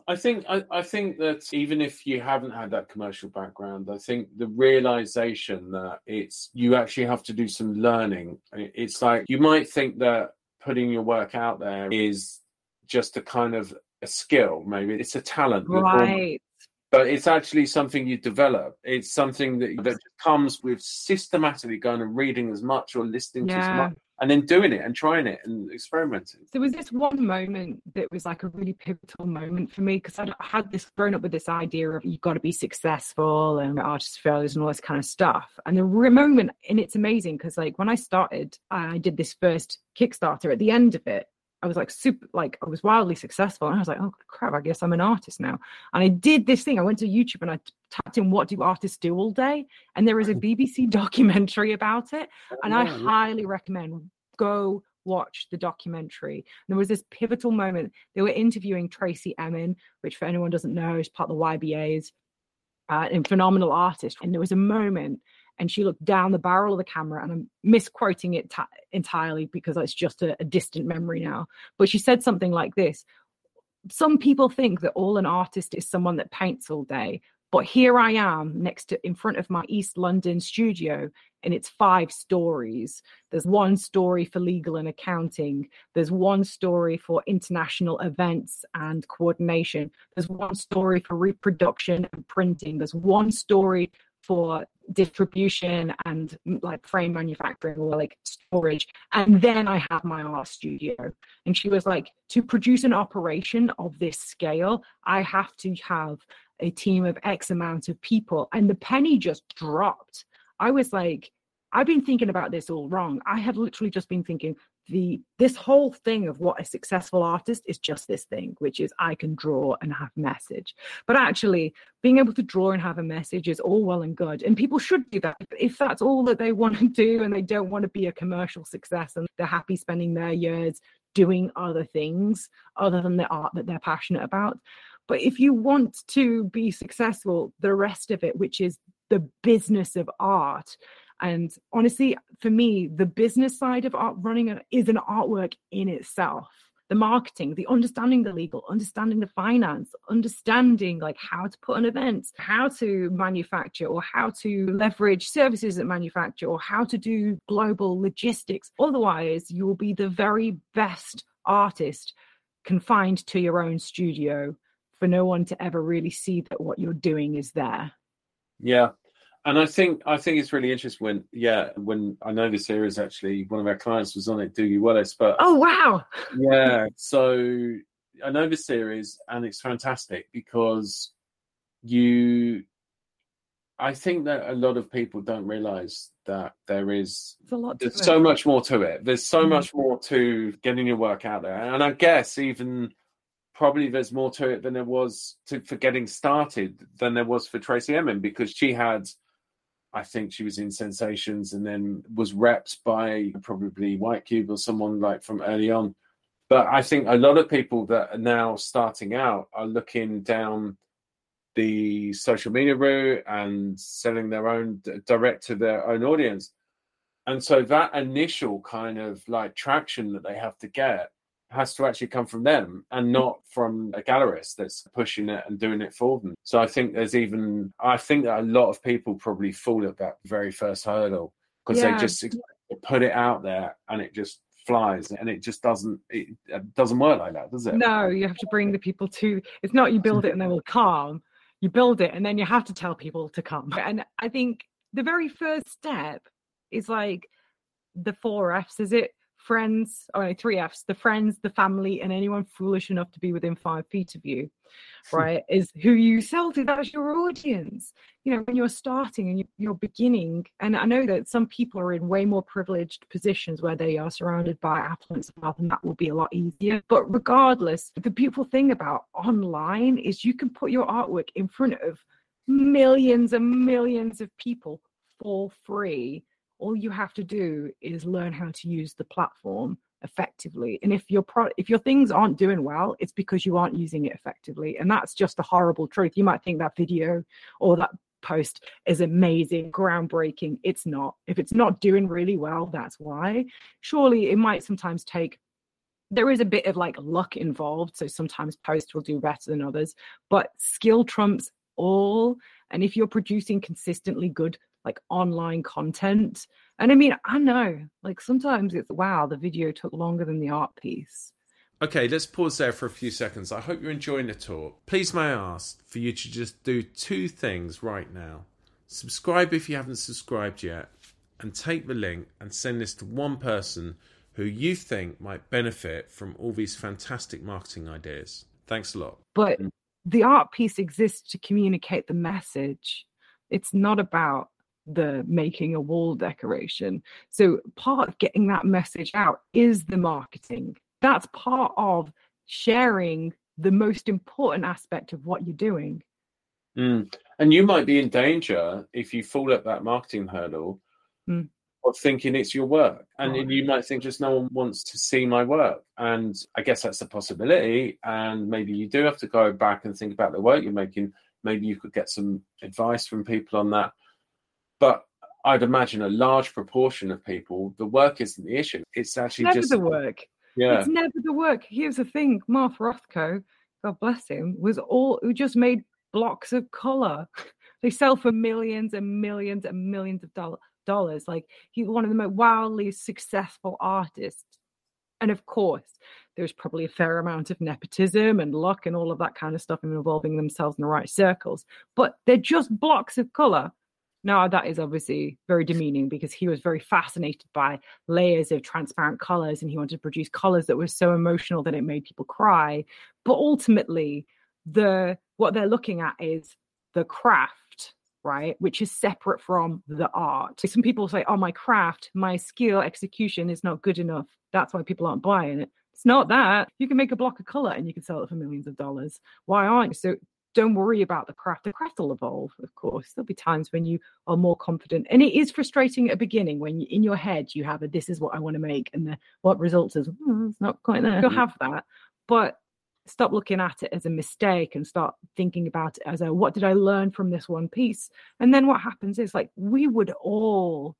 I think I, I think that even if you haven't had that commercial background, I think the realization that it's you actually have to do some learning. It's like you might think that putting your work out there is just a kind of a skill, maybe it's a talent. Right. But it's actually something you develop. It's something that that comes with systematically going and reading as much or listening yeah. to as much and then doing it and trying it and experimenting. There was this one moment that was like a really pivotal moment for me because I had this grown up with this idea of you've got to be successful and artist failures and all this kind of stuff. And the moment, and it's amazing because like when I started, I did this first Kickstarter. At the end of it, I was like super, like I was wildly successful, and I was like, oh crap, I guess I'm an artist now. And I did this thing. I went to YouTube and I tapped in what do artists do all day, and there is a BBC documentary about it, and I highly recommend go watch the documentary. And there was this pivotal moment. They were interviewing Tracey Emin, which for anyone doesn't know is part of the YBAs, uh, and phenomenal artist. And there was a moment and she looked down the barrel of the camera and i'm misquoting it t- entirely because it's just a, a distant memory now but she said something like this some people think that all an artist is someone that paints all day but here i am next to in front of my east london studio and it's five stories. There's one story for legal and accounting. There's one story for international events and coordination. There's one story for reproduction and printing. There's one story for distribution and mm, like frame manufacturing or like storage. And then i have my art studio. And she was like to produce an operation of this scale i have to have a team of x amount of people. And the penny just dropped. I was like i've been thinking about this all wrong. I have literally just been thinking the this whole thing of what a successful artist is just this thing which is i can draw and have a message. But actually being able to draw and have a message is all well and good and people should do that. If that's all that they want to do and they don't want to be a commercial success and they're happy spending their years doing other things other than the art that they're passionate about. But if you want to be successful the rest of it which is the business of art and honestly, for me, the business side of art running is an artwork in itself. The marketing, the understanding the legal, understanding the finance, understanding like how to put an event, how to manufacture or how to leverage services that manufacture or how to do global logistics. Otherwise, you will be the very best artist confined to your own studio for no one to ever really see that what you're doing is there. Yeah. And I think I think it's really interesting when yeah when I know this series actually one of our clients was on it Dougie Wallace but oh wow yeah so I know this series and it's fantastic because you I think that a lot of people don't realize that there is there's so much more to it. There's so mm-hmm. much more to getting your work out there. And I guess even probably there's more to it than there was to, for getting started than there was for Tracey Emin because she had I think she was in Sensations and then was repped by probably White Cube or someone like from early on. But I think a lot of people that are now starting out are looking down the social media route and selling their own direct to their own audience. And so that initial kind of like traction that they have to get has to actually come from them and hmm. not from a gallerist that's pushing it and doing it for them. So I think there's even I think that a lot of people probably fall at that very first hurdle because yeah. they just put it out there and it just flies and it just doesn't it doesn't work like that does it no you have to bring the people to it's not you build it and they will come you build it and then you have to tell people to come. And I think the very first step is like the four F's, is it? Friends, oh, or three F's, the friends, the family, and anyone foolish enough to be within five feet of you. Hmm. right, is who you sell to. That's your audience. You know, when you're starting and you're beginning, and I know that some people are in way more privileged positions where they are surrounded by affluence wealth, and that will be a lot easier. But regardless, the beautiful thing about online is you can put your artwork in front of millions and millions of people for free. All you have to do is learn how to use the platform effectively and if your pro if your things aren't doing well it's because you aren't using it effectively and that's just a horrible truth. You might think that video or that post is amazing groundbreaking. It's not. If it's not doing really well that's why. Surely it might sometimes take there is a bit of like luck involved so sometimes posts will do better than others but skill trumps all and if you're producing consistently good like online content. And I mean, I know, like sometimes it's wow, the video took longer than the art piece. Okay, let's pause there for a few seconds. I hope you're enjoying the talk. Please, may I ask for you to just do two things right now subscribe if you haven't subscribed yet, and take the link and send this to one person who you think might benefit from all these fantastic marketing ideas. Thanks a lot. But the art piece exists to communicate the message. It's not about the making a wall decoration. So part of getting that message out is the marketing. That's part of sharing the most important aspect of what you're doing. Mm. And you might be in danger if you fall at that marketing hurdle mm. of thinking it's your work. And you might think just no one wants to see my work. And I guess that's a possibility. And maybe you do have to go back and think about the work you're making. Maybe you could get some advice from people on that. But I'd imagine a large proportion of people, the work isn't the issue. It's actually never just the work. Yeah. It's never the work. Here's the thing Mark Rothko, God bless him, was all who just made blocks of color. They sell for millions and millions and millions of do- dollars. Like he's one of the most wildly successful artists. And of course, there's probably a fair amount of nepotism and luck and all of that kind of stuff involving themselves in the right circles. But they're just blocks of color now, that is obviously very demeaning because he was very fascinated by layers of transparent colors and he wanted to produce colors that were so emotional that it made people cry. But ultimately, the what they're looking at is the craft, right? Which is separate from the art. Some people say, oh, my craft, my skill, execution is not good enough. That's why people aren't buying it. It's not that. You can make a block of color and you can sell it for millions of dollars. Why aren't you? So don't worry about the craft. The craft will evolve, of course. There'll be times when you are more confident. And it is frustrating at the beginning when you, in your head you have a this is what I want to make, and the what results is oh, it's not quite there. You'll have that. But stop looking at it as a mistake and start thinking about it as a what did I learn from this one piece? And then what happens is like we would all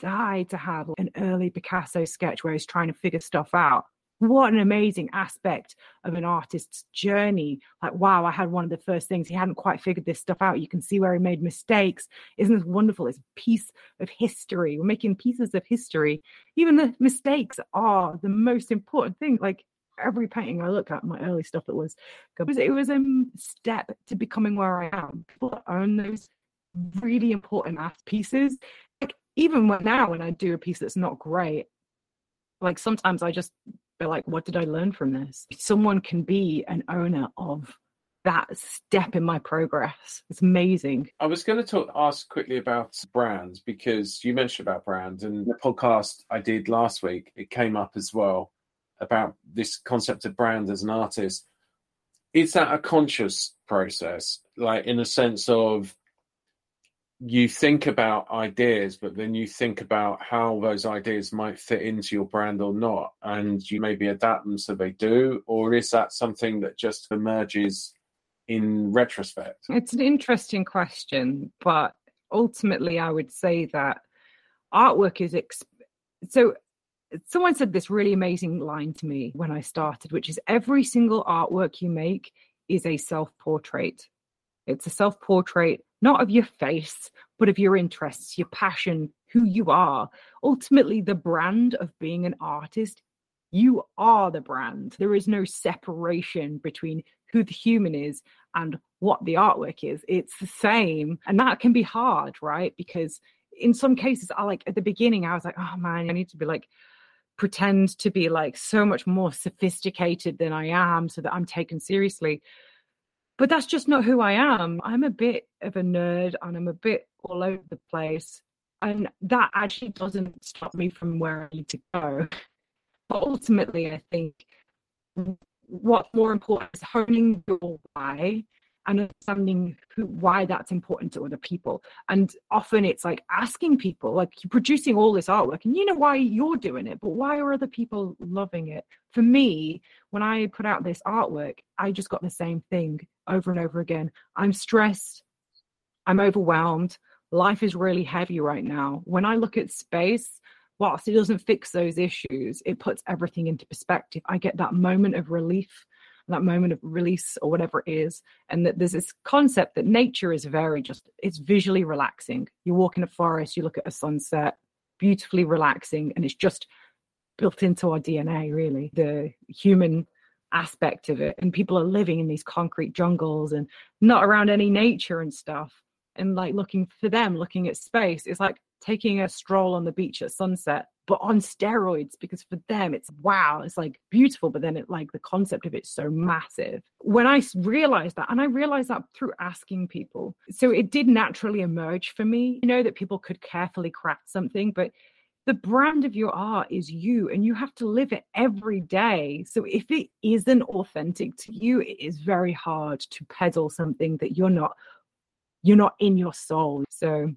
die to have an early Picasso sketch where he's trying to figure stuff out what an amazing aspect of an artist's journey. Like, wow, I had one of the first things. He hadn't quite figured this stuff out. You can see where he made mistakes. Isn't this wonderful? It's a piece of history. We're making pieces of history. Even the mistakes are the most important thing. Like, every painting I look at, my early stuff it was, it was a step to becoming where I am. People own those really important pieces. Like even when, now when I do a piece that's not great, like sometimes I just be like, what did I learn from this? Someone can be an owner of that step in my progress. It's amazing. I was going to talk, ask quickly about brands because you mentioned about brands and the podcast I did last week, it came up as well about this concept of brand as an artist. Is that a conscious process? Like in a sense of you think about ideas, but then you think about how those ideas might fit into your brand or not, and you maybe adapt them so they do, or is that something that just emerges in retrospect? It's an interesting question, but ultimately, I would say that artwork is exp- so. Someone said this really amazing line to me when I started, which is every single artwork you make is a self portrait. It's a self portrait not of your face, but of your interests, your passion, who you are. Ultimately, the brand of being an artist, you are the brand. There is no separation between who the human is and what the artwork is. It's the same. And that can be hard, right? Because in some cases, I like at the beginning, I was like, oh man, I need to be like, pretend to be like so much more sophisticated than I am so that I'm taken seriously but that's just not who I am. I'm a bit of a nerd and I'm a bit all over the place. And that actually doesn't stop me from where I need to go. But ultimately, I think what's more important is honing your why understanding who, why that's important to other people. And often it's like asking people, like you're producing all this artwork and you know why you're doing it, but why are other people loving it? For me, when I put out this artwork, I just got the same thing over and over again. I'm stressed. I'm overwhelmed. Life is really heavy right now. When I look at space, whilst it doesn't fix those issues, it puts everything into perspective. I get that moment of relief that moment of release or whatever it is and that there's this concept that nature is very just it's visually relaxing. You walk in a forest you look at a sunset beautifully relaxing and it's just built into our dna really the human aspect of it. And people are living in these concrete jungles and not around any nature and stuff. And like looking for them looking at space it's like taking a stroll on the beach at sunset but on steroids because for them it's wow it's like beautiful but then it like the concept of it's so massive. When i realized that and i realized that through asking people so it did naturally emerge for me. You know that people could carefully craft something but the brand of your art is you and you have to live it every day. So if it isn't authentic to you it is very hard to peddle something that you're not you're not in your soul. So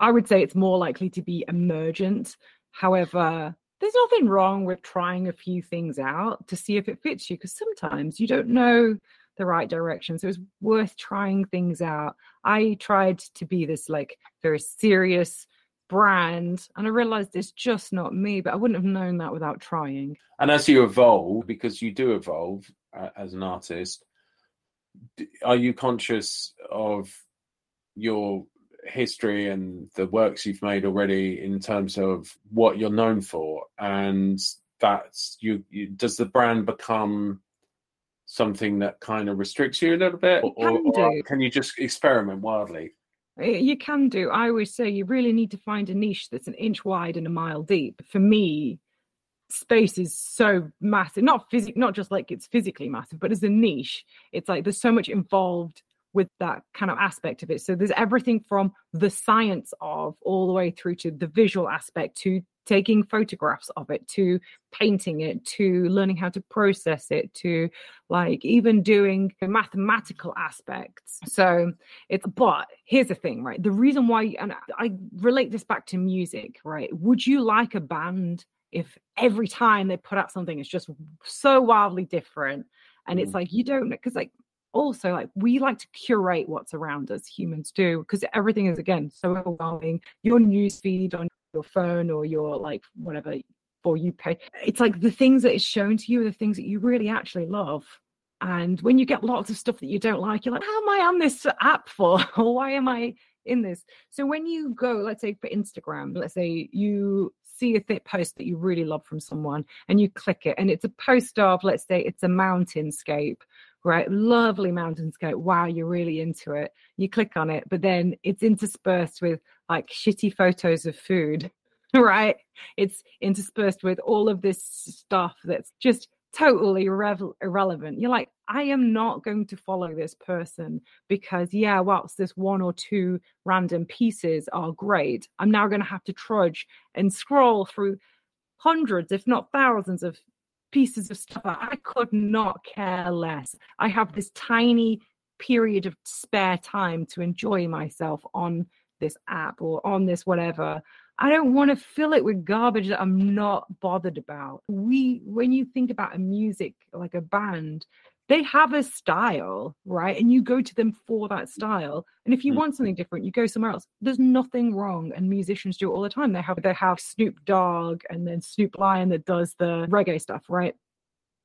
I would say it's more likely to be emergent However, there's nothing wrong with trying a few things out to see if it fits you because sometimes you don't know the right direction. So it's worth trying things out. I tried to be this like very serious brand and I realized it's just not me, but I wouldn't have known that without trying. And as you evolve, because you do evolve uh, as an artist, are you conscious of your history and the works you've made already in terms of what you're known for and that's you, you does the brand become something that kind of restricts you a little bit? Or, or, can you just experiment wildly? Uh, you can do. I always say you really need to find a niche that's an inch wide and a mile deep. For me space is so massive. Not physic not just like it's physically massive but as a niche it's like there's so much involved with that kind of aspect of it. So there's everything from the science of all the way through to the visual aspect to taking photographs of it to painting it to learning how to process it to like even doing mathematical aspects so it's but here's the thing right the reason why and i relate this back to music right would you like a band if every time they put out something it's just so wildly different and it's mm. like you don't because like also like we like to curate what's around us humans do because everything is again so overwhelming. Your news feed on your phone or your like whatever for you pay it's like the things that is shown to you are the things that you really actually love. And when you get lots of stuff that you don't like you're like how am i on this app for? Or why am i in this? So when you go let's say for instagram let's say you see a thick post that you really love from someone and you click it and it's a post of let's say it's a mountainscape right lovely mountainscape wow you're really into it. You click on it but then it's interspersed with like shitty photos of food right? It's interspersed with all of this stuff that's just totally irre- irrelevant. You're like, I am not going to follow this person because, yeah, whilst this one or two random pieces are great, I'm now going to have to trudge and scroll through hundreds, if not thousands, of pieces of stuff. I could not care less. I have this tiny period of spare time to enjoy myself on this app or on this whatever I don't want to fill it with garbage that I'm not bothered about. We, when you think about a music like a band, they have a style, right? And you go to them for that style. And if you mm. want something different, you go somewhere else. There's nothing wrong, and musicians do it all the time. They have they have Snoop Dogg and then Snoop Lion that does the reggae stuff, right?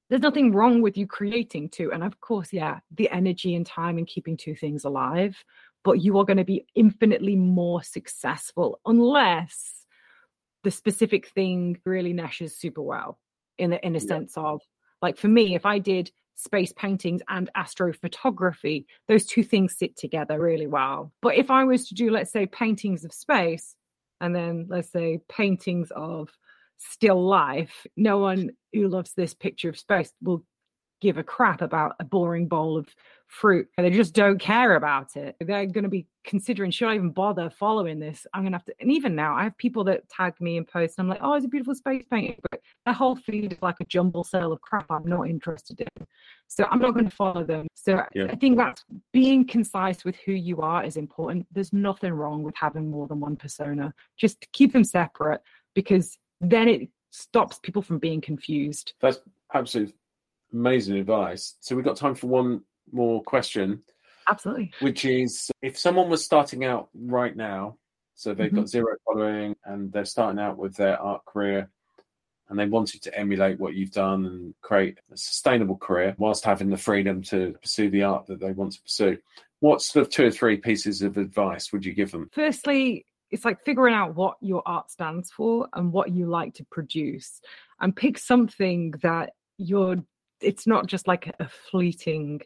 There's nothing wrong with you creating two. And of course, yeah, the energy and time and keeping two things alive but you are going to be infinitely more successful unless the specific thing really meshes super well in the in a yeah. sense of like for me if i did space paintings and astrophotography those two things sit together really well but if i was to do let's say paintings of space and then let's say paintings of still life no one who loves this picture of space will give a crap about a boring bowl of fruit. They just don't care about it. They're going to be considering, should I even bother following this? I'm going to have to. And even now, I have people that tag me in posts. And I'm like, oh, it's a beautiful space painting. But their whole feed is like a jumble sale of crap I'm not interested in. So I'm not going to follow them. So yeah. I think that being concise with who you are is important. There's nothing wrong with having more than one persona. Just keep them separate because then it stops people from being confused. That's absolutely amazing advice. So we've got time for one more question. Absolutely. Which is if someone was starting out right now, so they've mm-hmm. got zero following and they're starting out with their art career and they wanted to emulate what you've done and create a sustainable career whilst having the freedom to pursue the art that they want to pursue. What sort of two or three pieces of advice would you give them? Firstly, it's like figuring out what your art stands for and what you like to produce and pick something that you're it's not just like a fleeting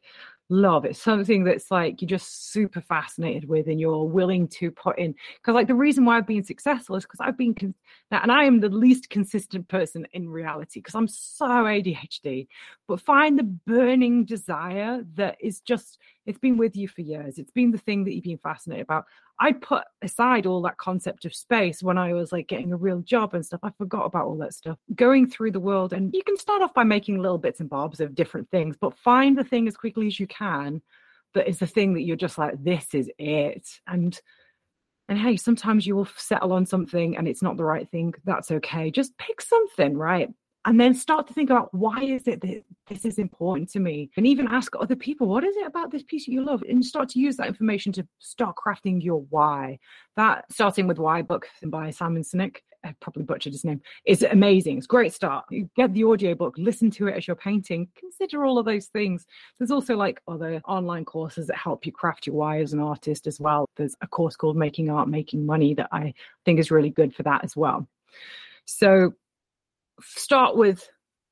love it's something that's like you're just super fascinated with and you're willing to put in. Because like the reason why i've been successful is because i've been con- and i am the least consistent person in reality because i'm so adhd but find the burning desire that is just it's been with you for years it's been the thing that you've been fascinated about I put aside all that concept of space when I was like getting a real job and stuff. I forgot about all that stuff. Going through the world, and you can start off by making little bits and bobs of different things, but find the thing as quickly as you can that is the thing that you're just like, this is it. And and hey, sometimes you will settle on something and it's not the right thing. That's okay. Just pick something, right? And then start to think about why is it that this is important to me? And even ask other people what is it about this piece that you love? And start to use that information to start crafting your why. That starting with why book by simon sinek I probably butchered his name is amazing. It's great start. You get the audiobook listen to it as you're painting consider all of those things. There's also like other online courses that help you craft your why as an artist as well. There's a course called making art making money that i think is really good for that as well. So start with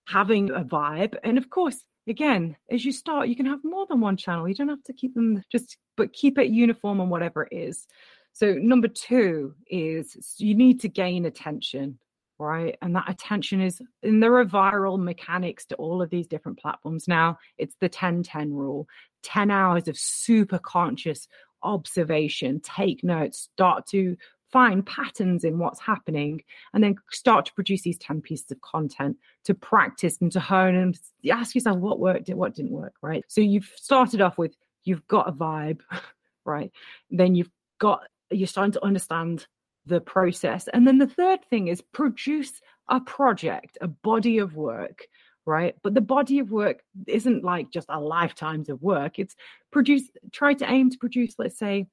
having a vibe. And of course, again, as you start, you can have more than one channel. You don't have to keep them just, but keep it uniform on whatever it is. So, number two is you need to gain attention, right? And that attention is, and there are viral mechanics to all of these different platforms now. It's the 10 10 rule 10 hours of super conscious observation, take notes, start to find patterns in what's happening and then start to produce these 10 pieces of content to practice and to hone and ask yourself what worked what didn't work right? So you've started off with you've got a vibe right? Then you've got you're starting to understand the process. And then the third thing is produce a project a body of work right? But the body of work isn't like just a lifetimes of work. It's produce try to aim to produce let's say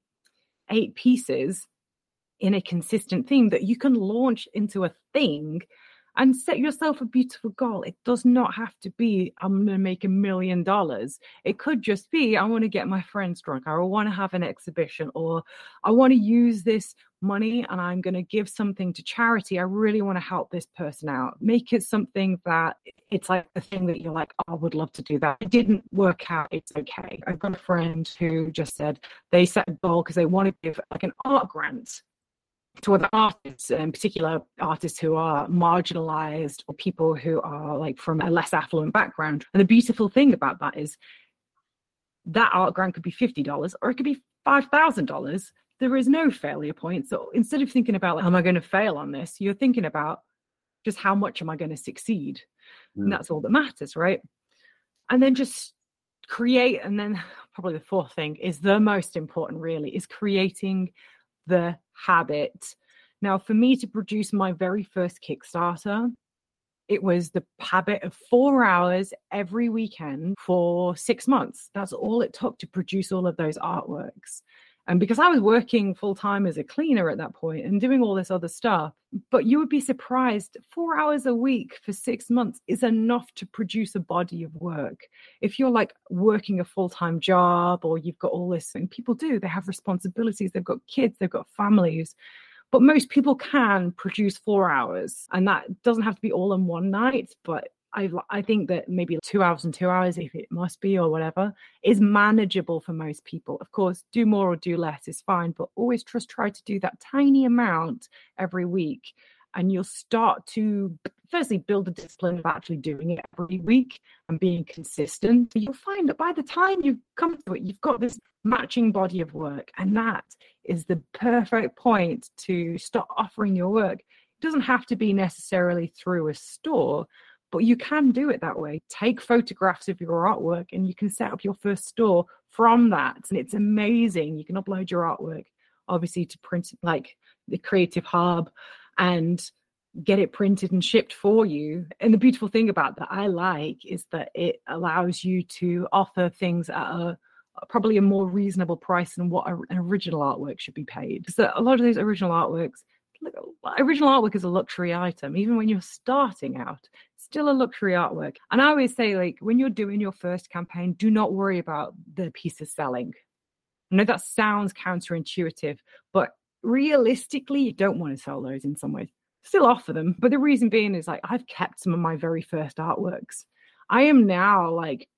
eight pieces in a consistent theme that you can launch into a thing and set yourself a beautiful goal. It does not have to be, I'm going to make a million dollars. It could just be, I want to get my friends drunk, or I want to have an exhibition, or I want to use this money and I'm going to give something to charity. I really want to help this person out. Make it something that it's like the thing that you're like, oh, I would love to do that. It didn't work out. It's okay. I've got a friend who just said they set a goal because they want to give like an art grant to other artists, in particular artists who are marginalized or people who are like from a less affluent background. And the beautiful thing about that is that art grant could be $50 or it could be $5,000. There is no failure point. So instead of thinking about, like, am I going to fail on this? You're thinking about just how much am I going to succeed? Mm. And that's all that matters, right? And then just create. And then probably the fourth thing is the most important, really, is creating the habit. Now, for me to produce my very first Kickstarter, it was the habit of four hours every weekend for six months. That's all it took to produce all of those artworks. And because I was working full time as a cleaner at that point and doing all this other stuff, but you would be surprised four hours a week for six months is enough to produce a body of work. If you're like working a full time job or you've got all this, and people do, they have responsibilities, they've got kids, they've got families. But most people can produce four hours, and that doesn't have to be all in one night, but I I think that maybe two hours and two hours, if it must be or whatever, is manageable for most people. Of course, do more or do less is fine, but always just try to do that tiny amount every week, and you'll start to firstly build a discipline of actually doing it every week and being consistent. You'll find that by the time you come to it, you've got this matching body of work, and that is the perfect point to start offering your work. It doesn't have to be necessarily through a store but you can do it that way. Take photographs of your artwork and you can set up your first store from that. And it's amazing. You can upload your artwork, obviously, to print like the Creative Hub and get it printed and shipped for you. And the beautiful thing about that I like is that it allows you to offer things at a probably a more reasonable price than what an original artwork should be paid. So a lot of these original artworks original artwork is a luxury item even when you're starting out still a luxury artwork. And i always say like when you're doing your first campaign do not worry about the piece of selling. I know that sounds counterintuitive but realistically you don't want to sell those in some ways. Still offer them but the reason being is like i've kept some of my very first artworks. I am now like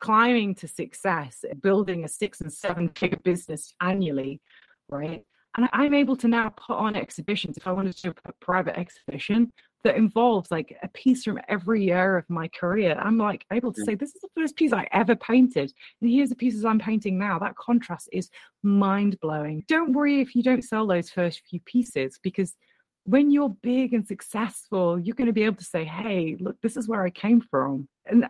climbing to success building a six and seven figure business annually right? And I'm able to now put on exhibitions. If I wanted to do a private exhibition that involves like a piece from every year of my career. I'm like able to mm. say, this is the first piece I ever painted. And here's the pieces I'm painting now. That contrast is mind blowing. Don't worry if you don't sell those first few pieces because when you're big and successful, you're going to be able to say, hey, look, this is where I came from. And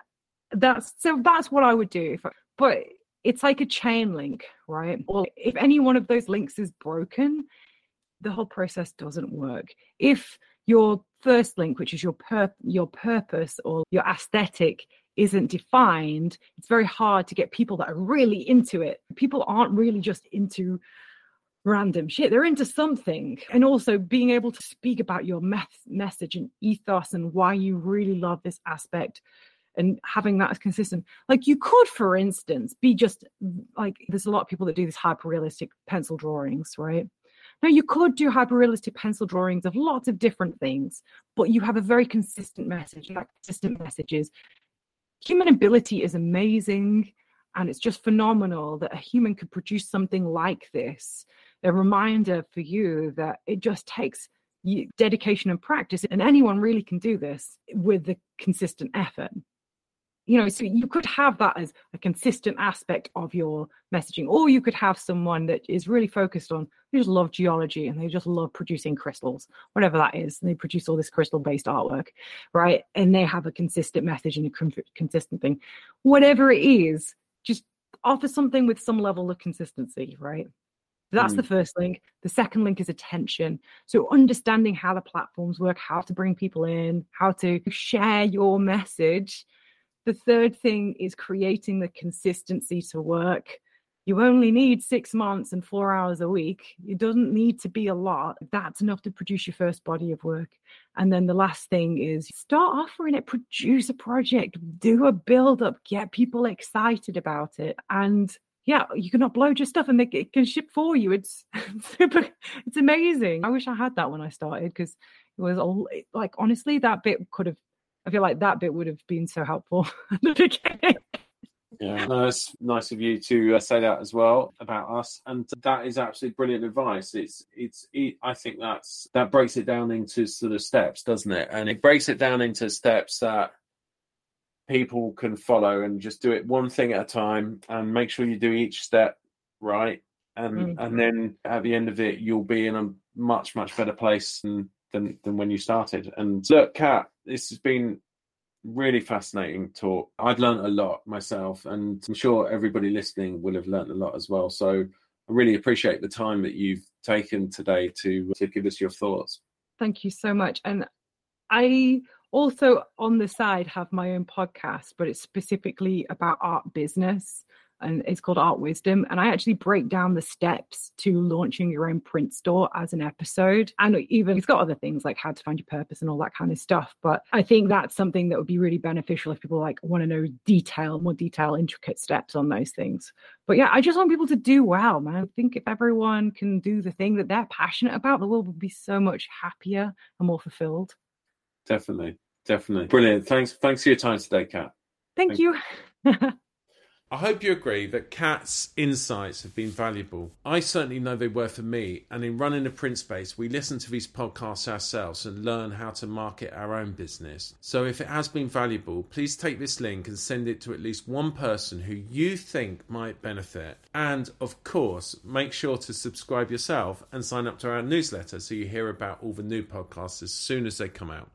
that's so that's what I would do. I, but it's like a chain link, right? Or if any one of those links is broken, the whole process doesn't work. If your first link, which is your pur- your purpose or your aesthetic, isn't defined, it's very hard to get people that are really into it. People aren't really just into random shit. They're into something. And also being able to speak about your message and ethos and why you really love this aspect and having that as consistent. Like you could, for instance, be just like there's a lot of people that do these hyper realistic pencil drawings, right? Now you could do hyper realistic pencil drawings of lots of different things, but you have a very consistent message. That consistent message is human ability is amazing. And it's just phenomenal that a human could produce something like this. A reminder for you that it just takes dedication and practice, and anyone really can do this with the consistent effort you know so you could have that as a consistent aspect of your messaging or you could have someone that is really focused on they just love geology and they just love producing crystals whatever that is and they produce all this crystal based artwork right and they have a consistent message and a consistent thing whatever it is just offer something with some level of consistency right that's mm. the first link. The second link is attention. So, understanding how the platforms work, how to bring people in, how to share your message the third thing is creating the consistency to work. you only need six months and four hours a week. It doesn't need to be a lot. That's enough to produce your first body of work. And then the last thing is start offering it, produce a project, do a build up, get people excited about it. And yeah, you can upload your stuff and they, it can ship for you. It's super, it's amazing. I wish I had that when I started because it was all like, honestly, that bit could have, I feel like that bit would have been so helpful at the beginning. Yeah, no, it's nice of you to uh, say that as well about us, and that is absolutely brilliant advice. It's, it's, it, I think that's that breaks it down into sort of steps, doesn't it? And it breaks it down into steps that people can follow and just do it one thing at a time, and make sure you do each step right, and mm-hmm. and then at the end of it, you'll be in a much much better place than than, than when you started. And look, Cat, this has been really fascinating talk. I've learned a lot myself, and I'm sure everybody listening will have learned a lot as well. So I really appreciate the time that you've taken today to to give us your thoughts. Thank you so much. And I also on the side have my own podcast, but it's specifically about art business and it's called Art Wisdom. And I actually break down the steps to launching your own print store as an episode. And even it's got other things like how to find your purpose and all that kind of stuff. But I think that's something that would be really beneficial if people like want to know detail, more detail, intricate steps on those things. But yeah, I just want people to do well, man. I think if everyone can do the thing that they're passionate about, the world would be so much happier and more fulfilled. Definitely. Definitely. Brilliant. Thanks. Thanks for your time today, Cat. Thank, Thank you. I hope you agree that Cat's insights have been valuable. I certainly know they were for me, and in running a print space, we listen to these podcasts ourselves and learn how to market our own business. So if it has been valuable, please take this link and send it to at least one person who you think might benefit. And of course, make sure to subscribe yourself and sign up to our newsletter so you hear about all the new podcasts as soon as they come out.